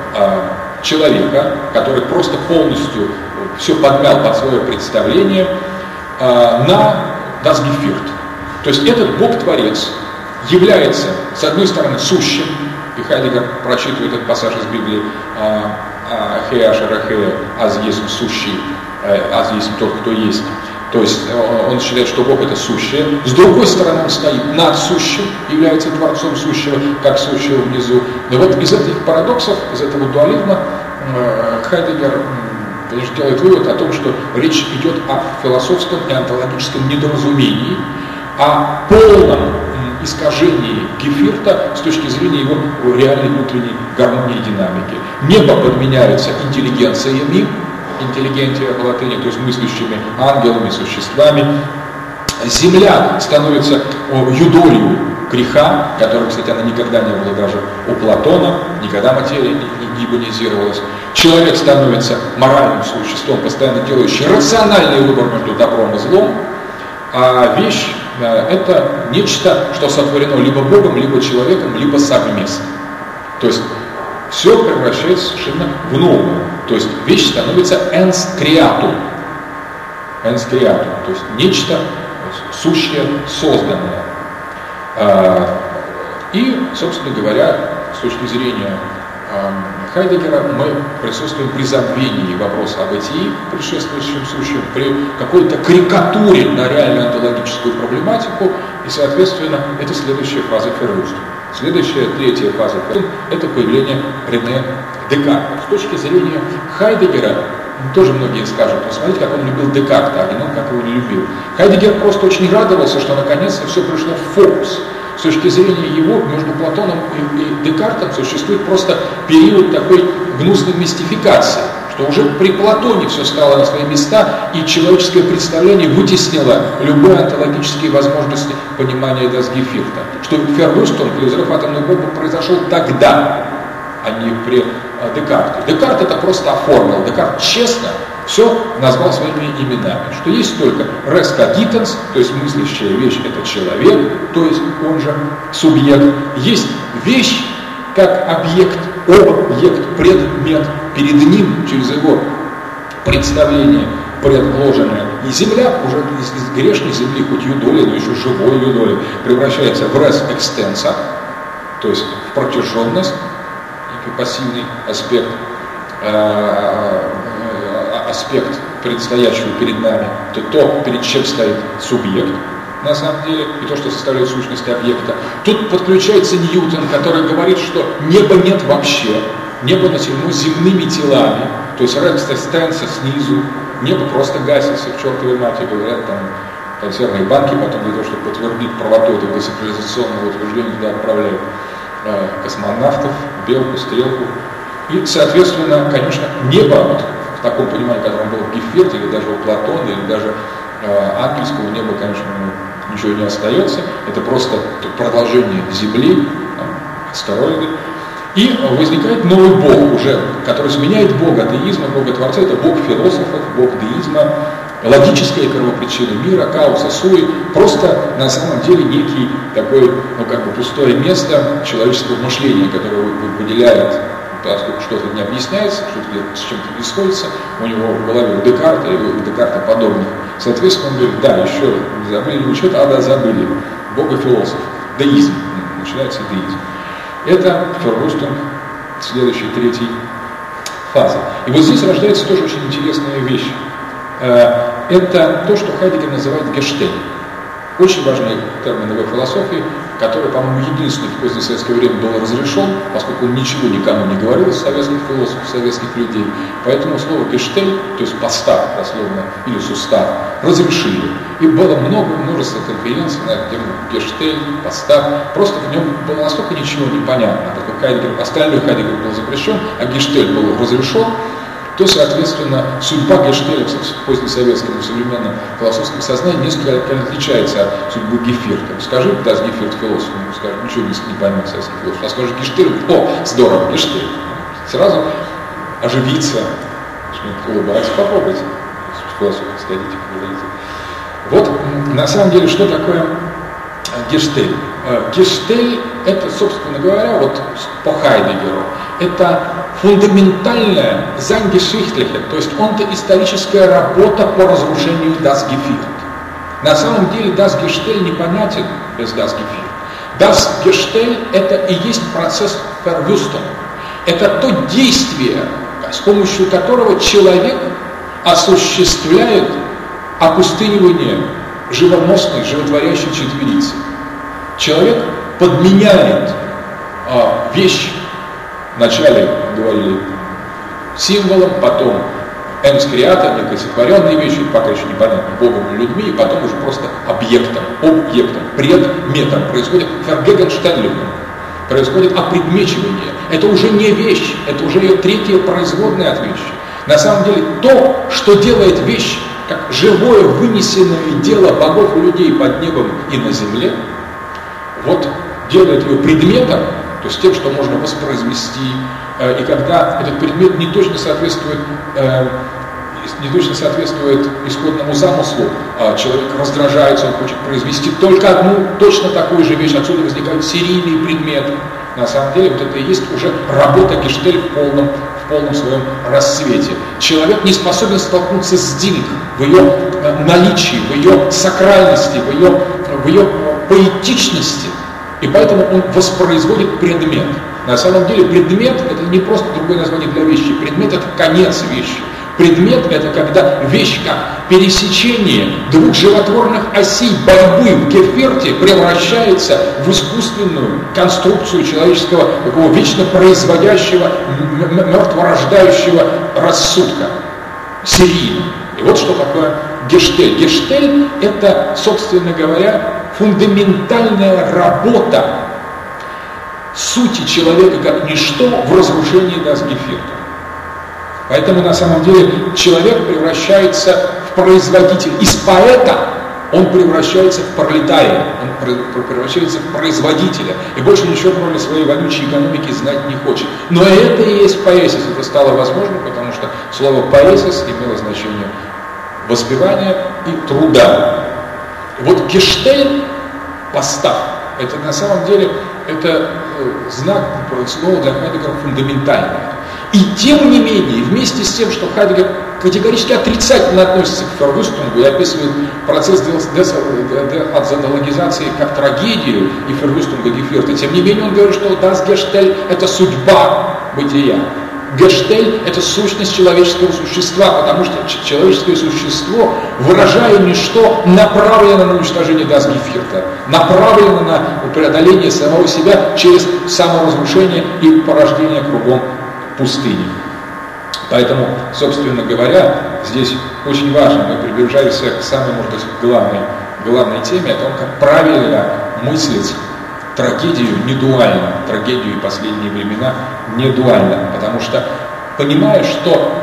человека, который просто полностью все подмял под свое представление, э, на Дасгефирт. То есть этот Бог-творец является, с одной стороны, сущим, и Хайдегер прочитывает этот пассаж из Библии, Хея Шарахея, Аз есть сущий, э, Аз есть тот, кто есть. То есть э, он считает, что Бог это сущее. С другой стороны, он стоит над сущим, является творцом сущего, как сущего внизу. Но вот из этих парадоксов, из этого дуализма Хайдегер конечно, делает вывод о том, что речь идет о философском и онтологическом недоразумении, о полном искажении Гефирта с точки зрения его реальной внутренней гармонии и динамики. Небо подменяется интеллигенциями, интеллигентия по латыни, то есть мыслящими ангелами, существами. Земля становится юдолью греха, которым, кстати, она никогда не была даже у Платона, никогда материя не демонизировалась. Человек становится моральным существом, постоянно делающий рациональный выбор между добром и злом, а вещь э, это нечто, что сотворено либо Богом, либо человеком, либо совместно. То есть все превращается совершенно в новое. То есть вещь становится ens creatum. Ens creatum, то есть нечто сущее, созданное. А, и, собственно говоря, с точки зрения Хайдегера мы присутствуем при забвении вопроса о бытии, предшествующем сущем, при какой-то карикатуре на реальную онтологическую проблематику, и, соответственно, это следующая фаза Ферруста. Следующая, третья фаза это появление Рене Декарта. С точки зрения Хайдегера, тоже многие скажут, посмотрите, как он любил Декарта, а не он как его не любил. Хайдегер просто очень радовался, что наконец-то все пришло в фокус – с точки зрения его, между Платоном и, и Декартом существует просто период такой гнусной мистификации, что уже при Платоне все стало на свои места, и человеческое представление вытеснило любые онтологические возможности понимания Дасгефирта. Что Феррустон при взрыв атомной бомбы произошел тогда, а не при э, Декарте. Декарт это просто оформил. Декарт честно все назвал своими именами, что есть только res cogitans, то есть мыслящая вещь – это человек, то есть он же субъект. Есть вещь как объект, объект, предмет, перед ним через его представление предложенное. И земля уже из, из грешной земли, хоть ее доли, но еще живой ее доли, превращается в res extensa, то есть в протяженность, пассивный аспект а, аспект предстоящего перед нами, то то, перед чем стоит субъект, на самом деле, и то, что составляет сущность объекта. Тут подключается Ньютон, который говорит, что неба нет вообще, небо населено земными телами, то есть станция снизу, небо просто гасится к чертовой матери, говорят там консервные банки, потом для того, чтобы подтвердить правоту этого децентрализационного утверждения, туда отправляют э, космонавтов, белку, стрелку. И, соответственно, конечно, небо, вот, в таком понимании, котором был в Геферте, или даже у Платона, или даже э, ангельского неба, конечно, ну, ничего не остается. Это просто продолжение Земли, там, астероиды. И возникает новый бог уже, который сменяет бога деизма, бога Творца. Это бог философов, бог деизма, логическая первопричина мира, хаоса, суи, просто на самом деле некий такой, ну как бы пустое место человеческого мышления, которое выделяет поскольку что-то не объясняется, что-то с чем-то не сходится, у него в голове у Декарта или у Декарта подобных. Соответственно, он говорит, да, еще забыли что-то, а да, забыли. Бога философ. Деизм. Начинается деизм. Это Фергустон, следующей, третьей фазы. И вот здесь рождается тоже очень интересная вещь. Э, это то, что Хайдегер называет гештель. Очень важный термин его философии, который, по-моему, единственный в позднее советское время был разрешен, поскольку он ничего никому не говорил из советских философов, советских людей. Поэтому слово «гештель», то есть «постав» дословно, или «сустав», разрешили. И было много, множество конференций на эту тему «гештель», «постав». Просто в нем было настолько ничего непонятно, поскольку Хайдегер, остальной Хайдегер был запрещен, а «гештель» был разрешен, то, соответственно, судьба Гештеля в позднесоветском и современном философском сознании несколько отличается от судьбы Гефирта. Скажи, да, Гефирт философ, ему скажет, ничего не, не поймет советский философ. А скажи Гештель, о, здорово, Гештель. Сразу оживиться, улыбается, попробуйте в философию сходите, поговорите. Вот, на самом деле, что такое Гештель? Э, Гештель – это, собственно говоря, вот по Хайдегеру, это фундаментальная Зангешихтлихе, то есть он-то историческая работа по разрушению Das. На самом деле Das непонятен без Das Gestell – это и есть процесс Verwüstung. Это то действие, с помощью которого человек осуществляет опустынивание живоносной, животворящей четверицы. Человек подменяет а, вещь, вначале говорили символом, потом энскриата, некой сотворенной вещью, пока еще непонятно, Богом или людьми, и потом уже просто объектом, объектом, предметом происходит фергегенштеллингом, происходит опредмечивание. Это уже не вещь, это уже ее третья производная от вещи. На самом деле то, что делает вещь, как живое вынесенное дело богов и людей под небом и на земле, вот делает ее предметом, то есть тем, что можно воспроизвести, э, и когда этот предмет не точно соответствует э, не точно соответствует исходному замыслу, а человек раздражается, он хочет произвести только одну точно такую же вещь, отсюда возникают серийные предметы. На самом деле вот это и есть уже работа Гештель в полном, в полном своем рассвете. Человек не способен столкнуться с Динг в ее э, наличии, в ее сакральности, в ее, в ее поэтичности, и поэтому он воспроизводит предмет. На самом деле предмет – это не просто другое название для вещи, предмет – это конец вещи. Предмет – это когда вещь, как пересечение двух животворных осей борьбы в Геферте превращается в искусственную конструкцию человеческого, такого вечно производящего, мертворождающего рассудка, серийно. И вот что такое Гештель. Гештель – это, собственно говоря, фундаментальная работа сути человека как ничто в разрушении Дасгефирта. Поэтому на самом деле человек превращается в производитель. Из поэта он превращается в пролетария, он превращается в производителя. И больше ничего, кроме своей вонючей экономики, знать не хочет. Но это и есть поэзис. Это стало возможно, потому что слово поэзис имело значение воспевания и труда. Вот Гештейн постав, это на самом деле это э, знак, слово для Хайдегера фундаментальное. И тем не менее, вместе с тем, что Хайдегер категорически отрицательно относится к Фервюстунгу и описывает процесс дезодологизации как трагедию и Фервюстунга Геферта, тем не менее он говорит, что Das это судьба бытия. Гештель – это сущность человеческого существа, потому что человеческое существо, выражая ничто, направлено на уничтожение Дасгефирта, направлено на преодоление самого себя через саморазрушение и порождение кругом пустыни. Поэтому, собственно говоря, здесь очень важно, мы приближаемся к самой, может быть, главной, главной теме, о том, как правильно мыслить трагедию не дуально, трагедию и последние времена не дуально, потому что понимая, что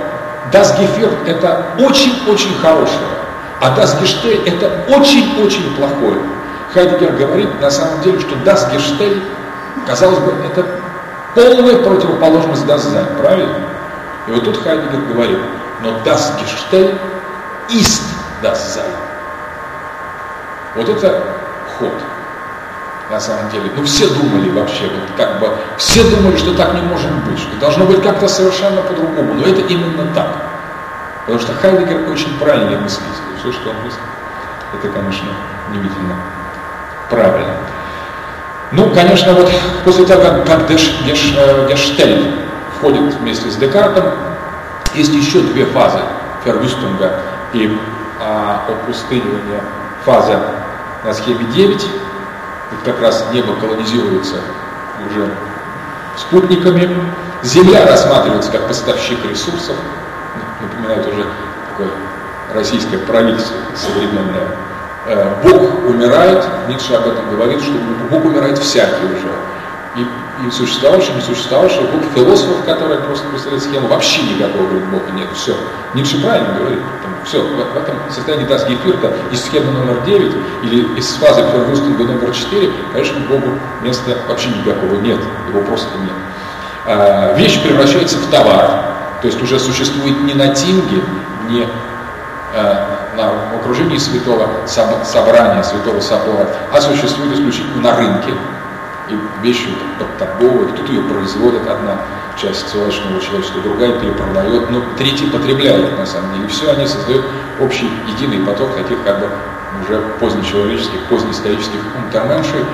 Das Gefühl это очень-очень хорошее, а Das Gestell это очень-очень плохое. Хайдегер говорит на самом деле, что Das Gestell, казалось бы, это полная противоположность Das Sein, правильно? И вот тут Хайдегер говорит, но Das Gestell ist Das Sein. Вот это ход на самом деле. Ну, все думали вообще, вот как бы, все думали, что так не может быть, что должно быть как-то совершенно по-другому. Но это именно так. Потому что Хайдегер очень правильный мыслитель. Все, что он мыслит, это, конечно, удивительно правильно. Ну, конечно, вот после того, как, как Деш, Деш, э, Гештель входит вместе с Декартом, есть еще две фазы Фервюстунга и а, опустынивания. Фаза на схеме 9 как раз небо колонизируется уже спутниками, Земля рассматривается как поставщик ресурсов, напоминает уже такое российское правительство современное. Э, Бог умирает, Ницше об этом говорит, что Бог умирает всякий уже. И и существовавший, не существовавший, Бог философов, которые просто представляют схему, вообще никакого говорит, Бога нет, все. Все правильно говорит, там, все, в, в этом состоянии даст Гефирта из схемы номер 9 или из фазы Фергустинга номер 4, конечно, Богу места вообще никакого нет, его просто нет. А, вещь превращается в товар, то есть уже существует не на Тинге, не а, на окружении святого собрания, святого собора, а существует исключительно на рынке, и вещью подторговывают, кто-то ее производит, одна часть сволочного человечества, другая перепродает, но третий потребляет на самом деле. И все они создают общий единый поток таких как бы уже позднечеловеческих, позднеисторических унтерменшей,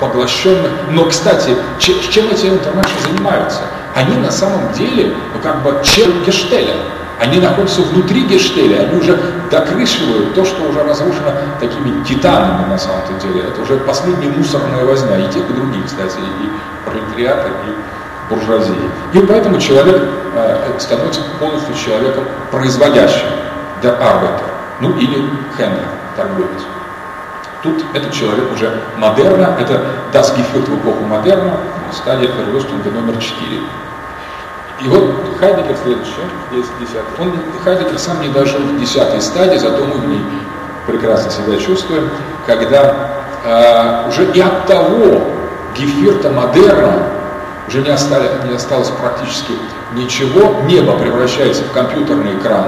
поглощенных. Но, кстати, чем эти унтерменши занимаются? Они на самом деле, ну, как бы, чем Гештеля. Они находятся внутри Гештеля, они уже докрышивают то, что уже разрушено такими титанами на самом-то деле. Это уже последняя мусорная возня и тех, и других, кстати, и пролетариата, и буржуазии. И поэтому человек э, становится полностью человеком производящим, der Arbeiter, ну или Хендлер, торговец. Тут этот человек уже модерна, это Das Geführt в эпоху модерна, стадия Фервестунга номер 4. И вот Хайдегер следующий, здесь десятый. Он, Хайдегер сам не дошел в десятой стадии, зато мы в ней прекрасно себя чувствуем, когда э, уже и от того Гефирта модерна уже не, остали, не осталось практически ничего, небо превращается в компьютерный экран,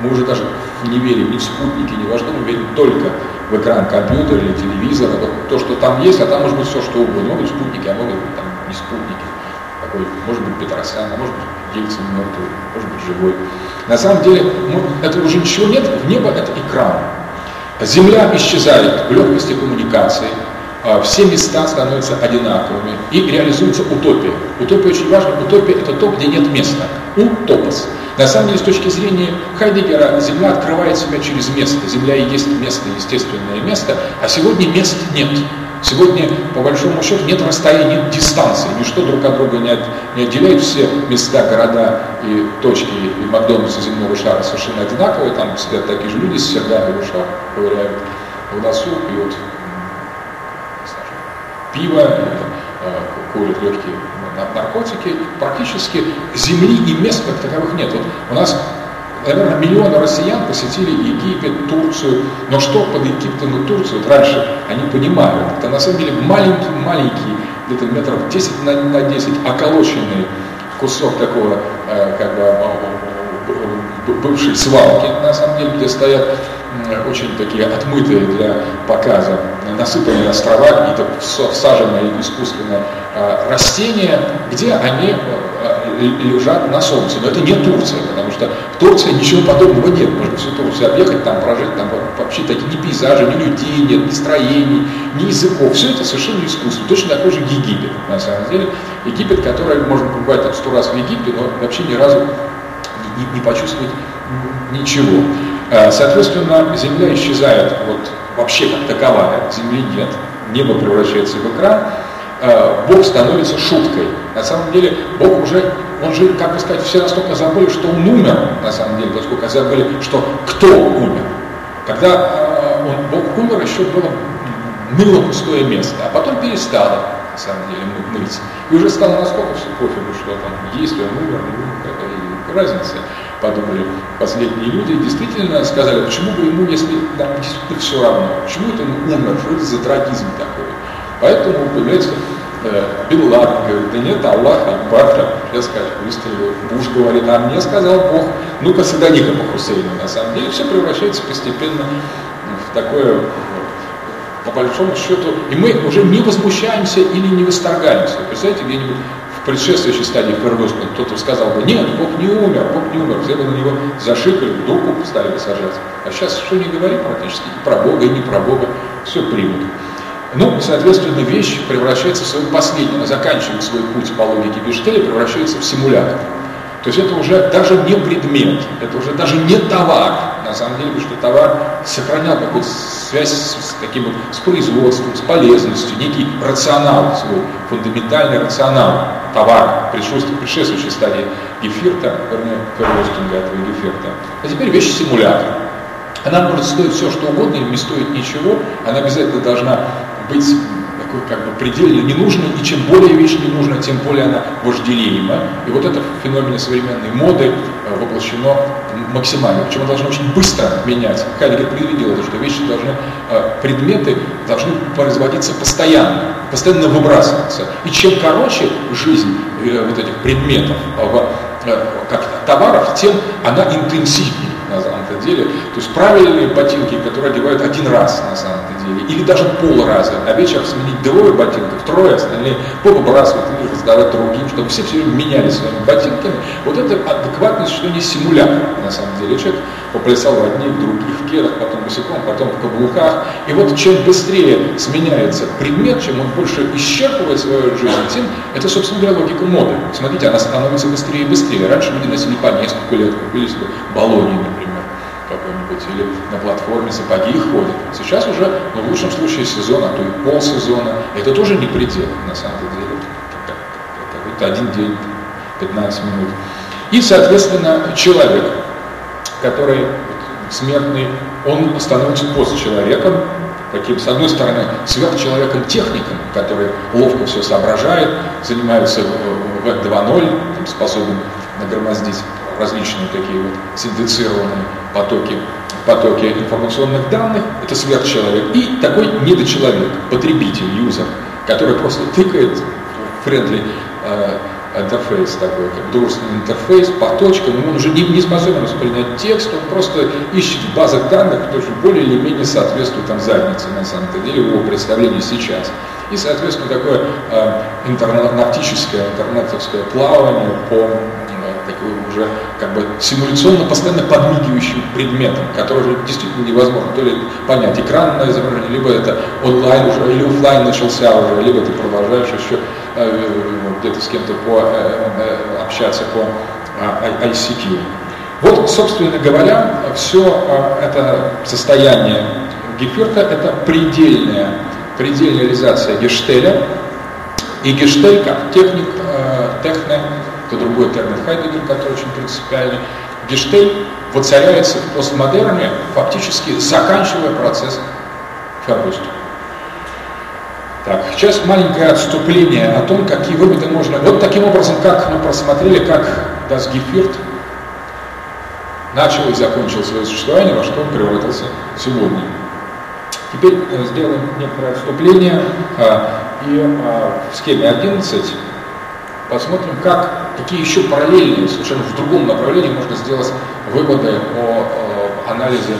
мы уже даже не верим ни в спутники, ни во что, мы верим только в экран компьютера или телевизора, то, что там есть, а там может быть все что угодно, могут спутники, а могут там не спутники такой, может быть, Петросян, а может быть, Ельцин мертвый, может быть, живой. На самом деле, ну, это уже ничего нет, в небо это экран. Земля исчезает в легкости коммуникации, а все места становятся одинаковыми и реализуется утопия. Утопия очень важна. Утопия – это то, где нет места. Утопос. На самом деле, с точки зрения Хайдегера, Земля открывает себя через место. Земля и есть место, естественное место, а сегодня мест нет. Сегодня, по большому счету, нет расстояния, нет дистанции, ничто друг от друга не, от, не отделяет. Все места, города и точки и Макдональдса земного шара совершенно одинаковые, там сидят такие же люди с сердами в ушах, ковыряют в носу, пьют пиво, э, курят легкие наркотики, практически земли и мест как таковых нет. Вот у нас наверное, миллионы россиян посетили Египет, Турцию. Но что под Египтом и Турцией, вот раньше они понимают, это на самом деле маленький-маленький, где-то метров 10 на, на 10, околоченный кусок такого, э, как бы, бывшей свалки, на самом деле, где стоят очень такие отмытые для показа, насыпанные острова, какие-то всаженные искусственные э, растения, где они э, лежат на солнце. Но это не Турция, потому что в Турции ничего подобного нет. Можно всю Турцию объехать, там прожить, там вообще такие ни пейзажи, ни людей нет, ни строений, ни языков. Все это совершенно искусство. Точно такой же Египет, на самом деле. Египет, который можно побывать там сто раз в Египте, но вообще ни разу не, не почувствовать ничего. Э, соответственно, Земля исчезает вот вообще как таковая, Земли нет, небо превращается в экран, э, Бог становится шуткой. На самом деле Бог уже, он же, как бы сказать, все настолько забыли, что он умер, на самом деле, поскольку забыли, что кто умер. Когда э, он, Бог умер, еще было ныло пустое место, а потом перестало, на самом деле, мыться. И уже стало настолько все пофигу, что там есть, он умер, умер, какая разница подумали последние люди, действительно сказали, почему бы ему, если нам действительно все равно, почему это он умер, что это за трагизм такой. Поэтому появляется э, Бин Ладен говорит, да нет, Аллах Акбар, я скажу, выстрелил. Буш говорит, а мне сказал Бог, ну-ка садани-ка по Хусейну. На самом деле все превращается постепенно в такое по большому счету, и мы уже не возмущаемся или не восторгаемся. Представляете, где-нибудь предшествующей стадии Фергюсона кто-то сказал бы, нет, Бог не умер, Бог не умер, все бы на него зашикали, дурку стали сажать. А сейчас что не говори практически, и про Бога, и не про Бога, все примут. Ну, соответственно, вещь превращается в свою последнюю, она заканчивает свой путь по логике Бештеля, превращается в симулятор. То есть это уже даже не предмет, это уже даже не товар. На самом деле, потому что товар сохранял какую-то связь с, с таким вот, с производством, с полезностью, некий рационал свой, фундаментальный рационал товара, предшествующей стадии гефирта, вернее, первостинга этого гефирта. А теперь вещь симулятор. Она может стоить все, что угодно, или не стоит ничего, она обязательно должна быть как бы предельно ненужной, и чем более вещь не нужна, тем более она вожделеема. И вот это в феномене современной моды э, воплощено максимально. Причем должно очень быстро меняться. Хайдегер предвидел это, что вещи должны, э, предметы должны производиться постоянно, постоянно выбрасываться. И чем короче жизнь э, вот этих предметов, как товаров, тем она интенсивнее на самом-то деле. То есть правильные ботинки, которые одевают один раз на самом-то деле, или даже полраза, а вечером сменить двое ботинков, трое, остальные повыбрасывать или раздавать другим, чтобы все все время меняли своими ботинками. Вот это адекватность, что не симулятор на самом деле. Человек поплясал в одних, в других, в кедах, потом босиком, потом в каблуках. И вот чем быстрее сменяется предмет, чем он больше исчерпывает свою жизнь, тем это, собственно говоря, логика моды. Смотрите, она становится быстрее и быстрее. Раньше люди носили по несколько лет, купили себе баллони, например какой-нибудь, или на платформе сапоги ходят. Сейчас уже, ну, в лучшем случае сезон, а то и полсезона. Это тоже не предел, на самом деле. Какой-то один день, 15 минут. И, соответственно, человек, который смертный, он становится постчеловеком, таким, с одной стороны, сверхчеловеком-техником, который ловко все соображает, занимается в 2.0, способен нагромоздить различные такие вот синдицированные потоки, потоки информационных данных, это сверхчеловек, и такой недочеловек, потребитель, юзер, который просто тыкает friendly э, интерфейс такой, как дружественный интерфейс по точкам, он уже не, не способен воспринять текст, он просто ищет в базах данных, которые более или менее соответствуют там заднице, на самом-то деле, его представлении сейчас. И, соответственно, такое э, интернетическое, интернетовское плавание по уже как бы симуляционно постоянно подмигивающим предметом, который действительно невозможно то ли понять экранное изображение, либо это онлайн уже, или офлайн начался уже, либо ты продолжаешь еще э, где-то с кем-то по, э, э, общаться по э, ICQ. Вот, собственно говоря, все э, это состояние Геферта – это предельная, предельная реализация Гештеля, и Гештель как техник, э, техне, это другой термин Хайдегер, который очень принципиальный. Гештель воцаряется в постмодерне, фактически заканчивая процесс Фербуста. Так, сейчас маленькое отступление о том, какие выводы можно... Вот таким образом, как мы просмотрели, как Geführt начал и закончил свое существование, во что он превратился сегодня. Теперь э, сделаем некоторое отступление, а, и а, в схеме 11 посмотрим, как какие еще параллельные, совершенно в другом направлении можно сделать выводы о, о анализе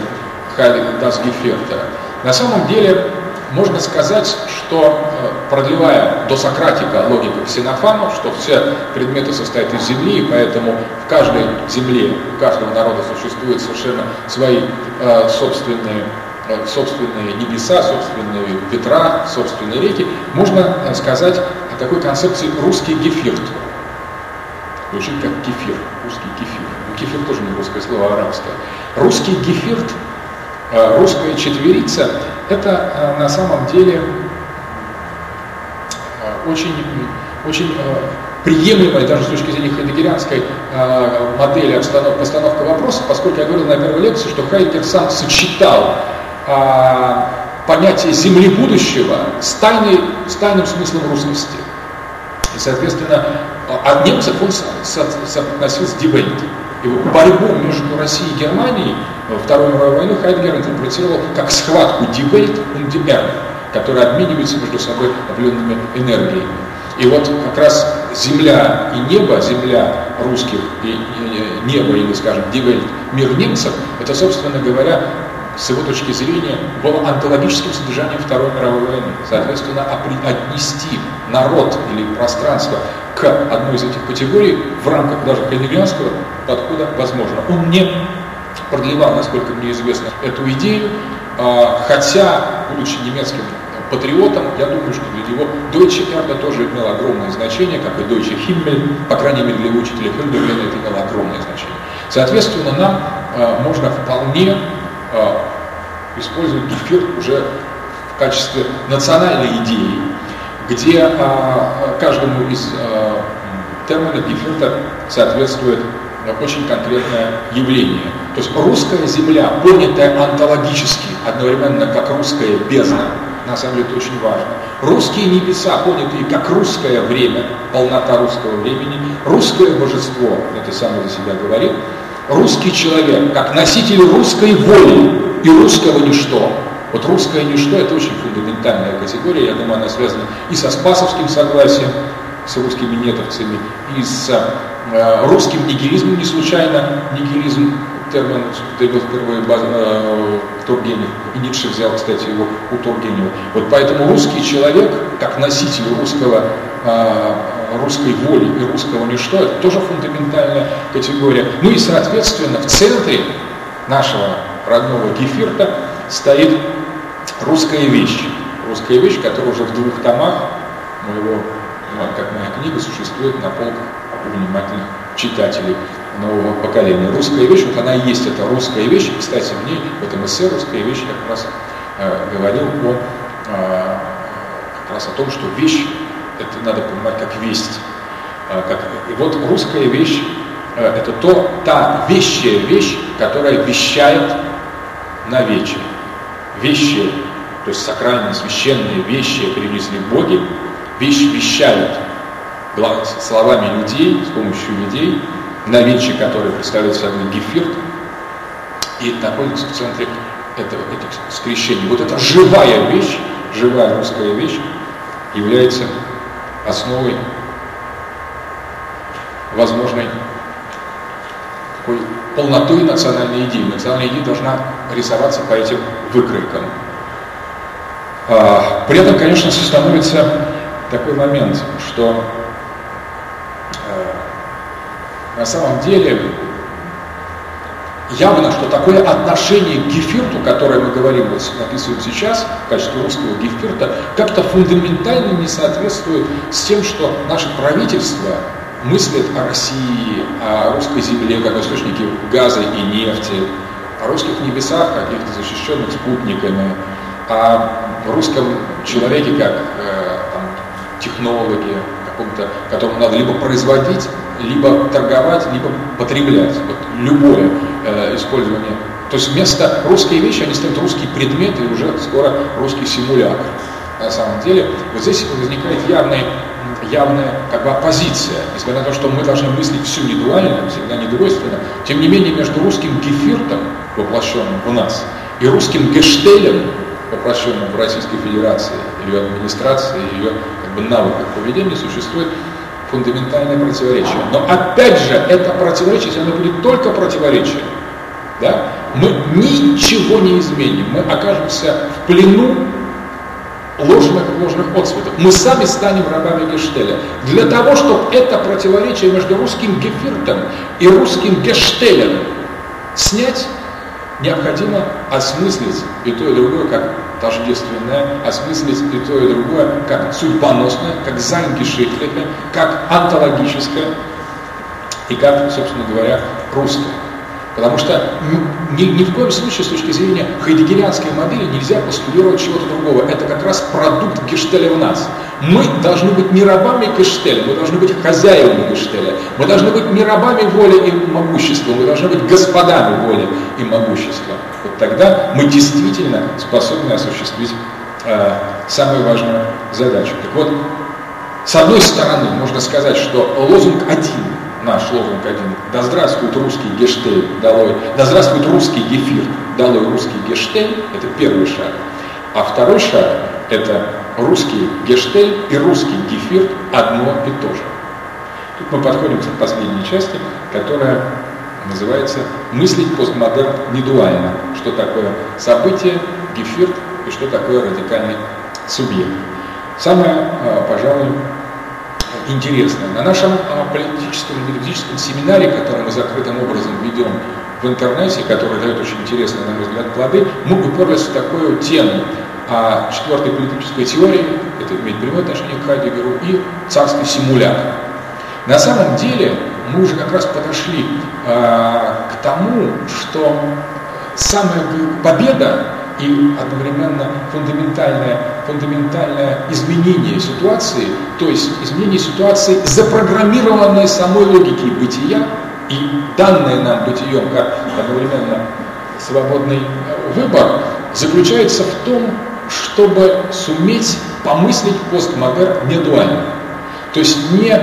Дасгеферта. На самом деле можно сказать, что э, продлевая до Сократика логику Ксенофана, что все предметы состоят из земли, и поэтому в каждой земле, у каждого народа существуют совершенно свои э, собственные э, собственные небеса, собственные ветра, собственные реки, можно э, сказать о такой концепции русский гефирт. Звучит как кефир, русский кефир. Ну, кефир тоже не русское слово, а арабское. Русский гефирт, э, русская четверица, это э, на самом деле э, очень, очень приемлемая даже с точки зрения хайдегерианской модели обстановки, постановка вопроса, поскольку я говорил на первой лекции, что Хайдегер сам сочетал понятие земли будущего с, тайной, с тайным смыслом русскости. И, соответственно, а немцев он соотносил с Дивельт. И борьбу между Россией и Германией во Вторую мировую войну Хайдгер интерпретировал как схватку Дивельт и Диберн, которые обмениваются между собой определенными энергиями. И вот как раз земля и небо, земля русских и небо, или, скажем, Дивельт, мир немцев, это, собственно говоря, с его точки зрения, было антологическим содержанием Второй мировой войны. Соответственно, отнести народ или пространство к одной из этих категорий в рамках даже хайдегерианского подхода возможно. Он не продлевал, насколько мне известно, эту идею, а, хотя, будучи немецким патриотом, я думаю, что для него Deutsche Erde тоже имел огромное значение, как и Deutsche Himmel, по крайней мере для учителя Хильдерлена это имело огромное значение. Соответственно, нам а, можно вполне а, использовать гефир уже в качестве национальной идеи, где а, каждому из а, терминов гефирта соответствует очень конкретное явление. То есть русская земля, понятая онтологически, одновременно как русская бездна, на самом деле это очень важно. Русские небеса, понятые как русское время, полнота русского времени, русское божество, это само за себя говорит, русский человек, как носитель русской воли и русского ничто. Вот русское ничто – это очень фундаментальная категория, я думаю, она связана и со спасовским согласием, с русскими нетовцами, и с э, русским нигилизмом, не случайно нигилизм термин появил впервые баз, э, Тургенев, и Ницше взял, кстати, его у Тургенева. Вот поэтому русский человек, как носитель русского, э, русской воли и русского ничто, это тоже фундаментальная категория. Ну и, соответственно, в центре нашего родного Гефирта стоит русская вещь. Русская вещь, которая уже в двух томах моего, как моя книга, существует на полках у внимательных читателей нового поколения. Русская вещь, вот она есть, это русская вещь. Кстати, в ней, в этом эссе «Русская вещь» как раз э, говорил о, э, как раз о том, что вещь, это надо понимать как весть. Э, как, и вот русская вещь, э, это то, та вещая вещь, которая вещает на вече. Вещи, то есть сакральные, священные вещи привезли боги, вещь вещают словами людей, с помощью людей, новинчик, который представляет собой гефирт, и находится в центре этого, этих скрещений. Вот эта живая вещь, живая русская вещь, является основой возможной такой полноты национальной идеи. Национальная идея должна рисоваться по этим выкройкам. А, при этом, конечно, становится такой момент, что на самом деле явно, что такое отношение к гефирту, которое мы говорим, вот описываем сейчас в качестве русского гефирта, как-то фундаментально не соответствует с тем, что наше правительство мыслит о России, о русской земле как источнике газа и нефти, о русских небесах, каких-то защищенных спутниками, о русском человеке как э, там, технологе, каком-то, которому надо либо производить либо торговать, либо потреблять. Вот любое э, использование. То есть вместо русской вещи они станут русские предметы и уже скоро русский симулятор. На самом деле, вот здесь возникает явная, явная как бы оппозиция. Несмотря на то, что мы должны мыслить всю недуально, всегда недвойственно, тем не менее между русским гефиртом, воплощенным в нас, и русским гештелем, воплощенным в Российской Федерации, ее администрации, ее как бы навыках поведения, существует фундаментальное противоречие. Но опять же, это противоречие, если оно будет только противоречие, да, мы ничего не изменим, мы окажемся в плену ложных, ложных отцветов. Мы сами станем рабами Гештеля. Для того, чтобы это противоречие между русским Гефиртом и русским Гештелем снять, необходимо осмыслить и то, и другое как тождественное, осмыслить и то, и другое как судьбоносное, как зангишихлихе, как антологическое и как, собственно говоря, русское. Потому что ни, ни в коем случае с точки зрения хайдегерианской модели нельзя постулировать чего-то другого. Это как раз продукт Гештеля в нас. Мы должны быть не рабами Гештеля, мы должны быть хозяевами Гештеля. Мы должны быть не рабами воли и могущества, мы должны быть господами воли и могущества. Вот тогда мы действительно способны осуществить э, самую важную задачу. Так вот, с одной стороны, можно сказать, что лозунг один – наш лозунг один. Да здравствует русский гештель, долой. Да здравствует русский гефир, долой русский гештель. Это первый шаг. А второй шаг – это русский гештель и русский гефир одно и то же. Тут мы подходим к последней части, которая называется «Мыслить постмодерн недуально». Что такое событие, гефир и что такое радикальный субъект. Самое, а, пожалуй, интересное. На нашем а, политическом и семинаре, который мы закрытым образом ведем в интернете, который дает очень интересные, на мой взгляд, плоды, мы уперлись в такую тему о четвертой политической теории, это имеет прямое отношение к Хайдегеру, и царский симулятор. На самом деле мы уже как раз подошли э, к тому, что самая победа и одновременно фундаментальное, фундаментальное изменение ситуации, то есть изменение ситуации, запрограммированное самой логикой бытия и данное нам бытием как одновременно свободный э, выбор, заключается в том, чтобы суметь помыслить постмодерн не дуально. То есть не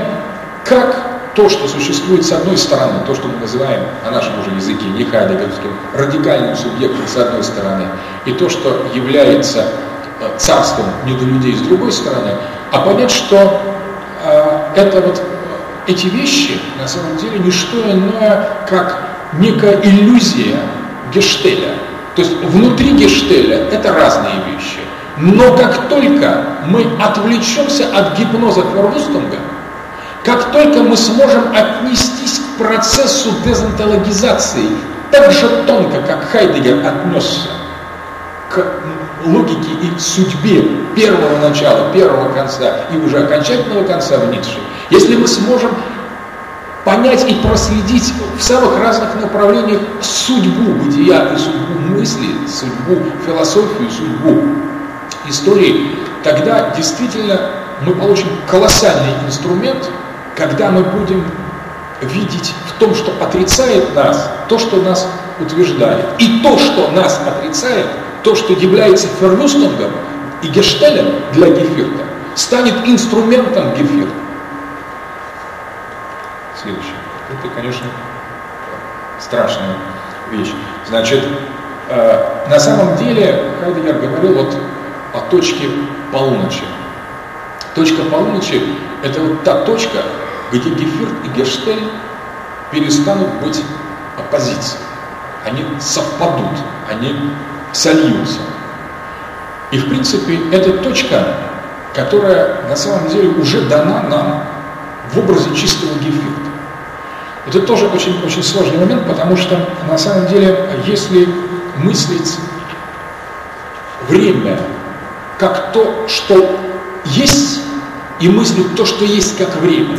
как то, что существует с одной стороны, то, что мы называем на нашем уже языке, не хайдегерским, радикальным субъектом с одной стороны, и то, что является э, царством недолюдей с другой стороны, а понять, что э, это вот эти вещи на самом деле не что иное, как некая иллюзия Гештеля. То есть внутри Гештеля это разные вещи. Но как только мы отвлечемся от гипноза Фервустунга, как только мы сможем отнестись к процессу дезонтологизации так же тонко, как Хайдегер отнесся к логике и судьбе первого начала, первого конца и уже окончательного конца в Ницше, если мы сможем понять и проследить в самых разных направлениях судьбу бытия и судьбу мысли, судьбу философию, судьбу истории, тогда действительно мы получим колоссальный инструмент, когда мы будем видеть в том, что отрицает нас, то, что нас утверждает. И то, что нас отрицает, то, что является Фервюстунгом и Гештелем для Гефирта, станет инструментом Гефирта. Следующее. Это, конечно, страшная вещь. Значит, э, на самом деле Хайдегер говорил вот о точке полуночи. Точка полуночи – это вот та точка, где Гефирт и Гештель перестанут быть оппозицией. Они совпадут, они сольются. И в принципе это точка, которая на самом деле уже дана нам в образе чистого Гефирта. Это тоже очень, очень сложный момент, потому что на самом деле, если мыслить время как то, что есть, и мыслить то, что есть как время,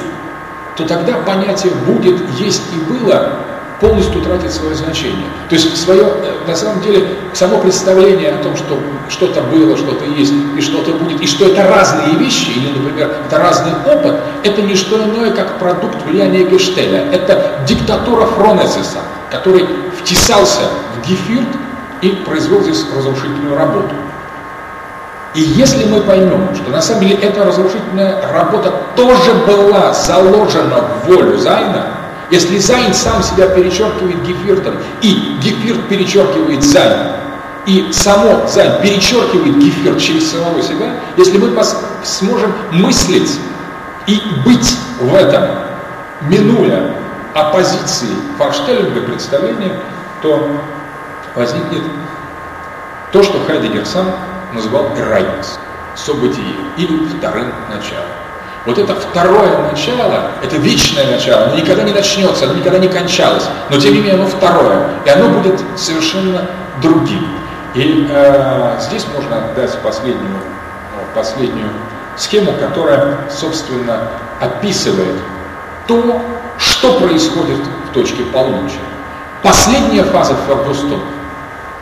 то тогда понятие «будет», «есть» и «было» полностью тратит свое значение. То есть свое, э, на самом деле, само представление о том, что что-то было, что-то есть и что-то будет, и что это разные вещи, или, например, это разный опыт, это не что иное, как продукт влияния Гештеля. Это диктатура Фронесиса, который втесался в Гефирт и произвел здесь разрушительную работу. И если мы поймем, что на самом деле эта разрушительная работа тоже была заложена в волю Зайна, если Sein сам себя перечеркивает Geviert ом, и Geviert перечеркивает Sein, и само Sein перечеркивает Geviert через самого себя, если мы сможем мыслить и быть в этом, минуя оппозиции Vorstellung а представления, то возникнет то, что Хайдегер сам называл Ereignis, событие или вторым началом. Вот это второе начало, это вечное начало, оно никогда не начнется, оно никогда не кончалось, но тем не менее оно второе, и оно будет совершенно другим. И э, здесь можно дать последнюю, ну, последнюю схему, которая, собственно, описывает то, что происходит в точке полуночи. Последняя фаза Фердустон,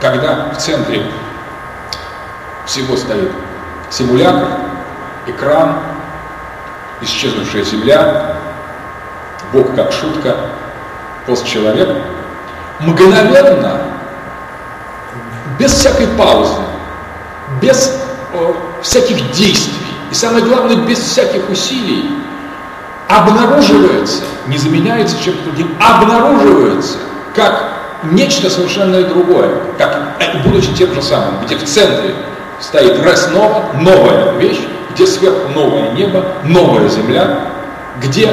когда в центре всего стоит симулятор, экран, исчезнувшая земля, Бог как шутка, постчеловек, мгновенно, без всякой паузы, без э, всяких действий, и самое главное, без всяких усилий, обнаруживается, не заменяется чем-то другим, обнаруживается как нечто совершенно другое, как э, будучи тем же самым, где в центре стоит раз нова, новая вещь, где сверху новое небо, новая земля, где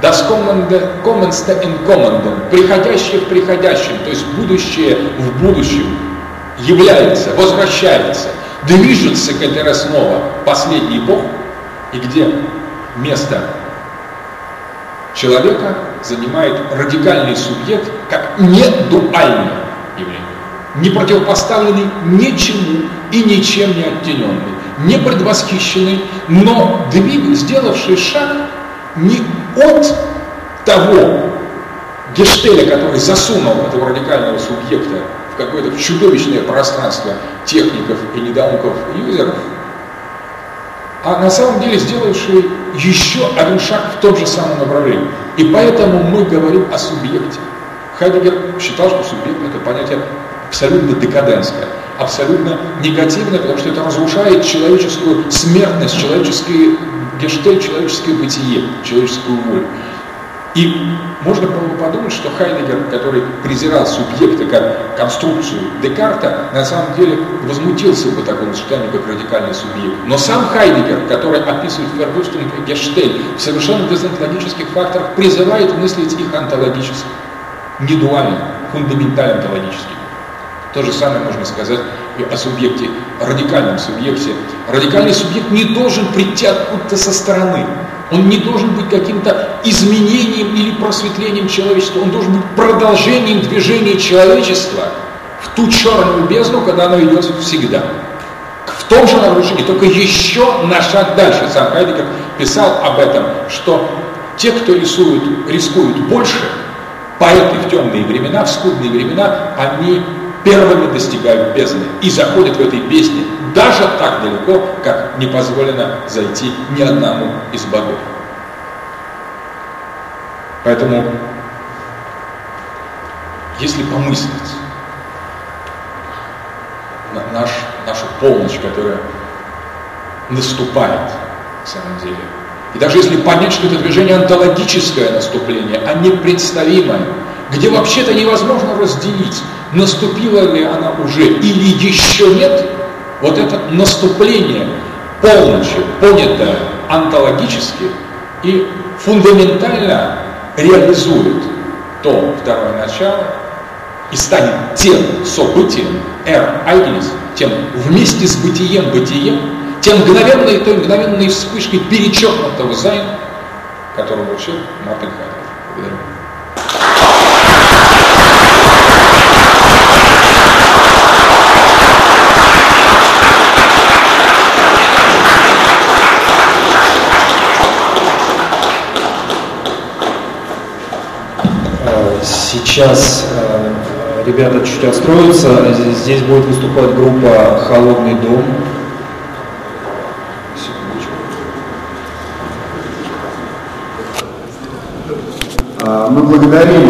das kommende, commonste in kommenden, приходящее в приходящем, то есть будущее в будущем, является, возвращается, движется к этой основе последний Бог, и где место человека занимает радикальный субъект как недуальное явление, не противопоставленный ничему и ничем не оттененный не предвосхищенный, но двиг, сделавший шаг не от того гештеля, который засунул этого радикального субъекта в какое-то чудовищное пространство техников и недоумков юзеров, а на самом деле сделавший еще один шаг в том же самом направлении. И поэтому мы говорим о субъекте. Хайдегер считал, что субъект – это понятие абсолютно декаденское. абсолютно негативное, потому что это разрушает человеческую смертность, человеческий гештель, человеческое бытие, человеческую волю. И можно было бы подумать, что Хайдегер, который презирал субъекта как конструкцию Декарта, на самом деле возмутился бы такому сочетанию, как радикальный субъект. Но сам Хайдегер, который описывает Фердустин и Гештель в совершенно безонтологических факторах, призывает мыслить их онтологически, не дуально, фундаментально онтологически. То же самое можно сказать о субъекте, радикальном субъекте. Радикальный субъект не должен прийти откуда-то со стороны. Он не должен быть каким-то изменением или просветлением человечества. Он должен быть продолжением движения человечества в ту черную бездну, когда оно идет всегда. В том же нарушении, только еще на шаг дальше. Сам Хайдегер писал об этом, что те, кто рисуют, рискуют больше, поэты в темные времена, в скудные времена, они первыми достигают бездны и заходят в этой бездне даже так далеко, как не позволено зайти ни одному из богов. Поэтому, если помыслить на наш, нашу полночь, которая наступает, на самом деле, и даже если понять, что это движение онтологическое наступление, а не представимое, где вообще-то невозможно разделить, наступила ли она уже или еще нет, вот это наступление полночи, понятое онтологически и фундаментально реализует то второе начало и станет тем событием, эр айгенис, тем вместе с бытием бытием, тем мгновенной, той мгновенной вспышкой перечеркнутого займа, которого учил Мартин Хайдер. Благодарю. Сейчас э, ребята чуть отстроятся. Здесь будет выступать группа «Холодный дом». Мы благодарим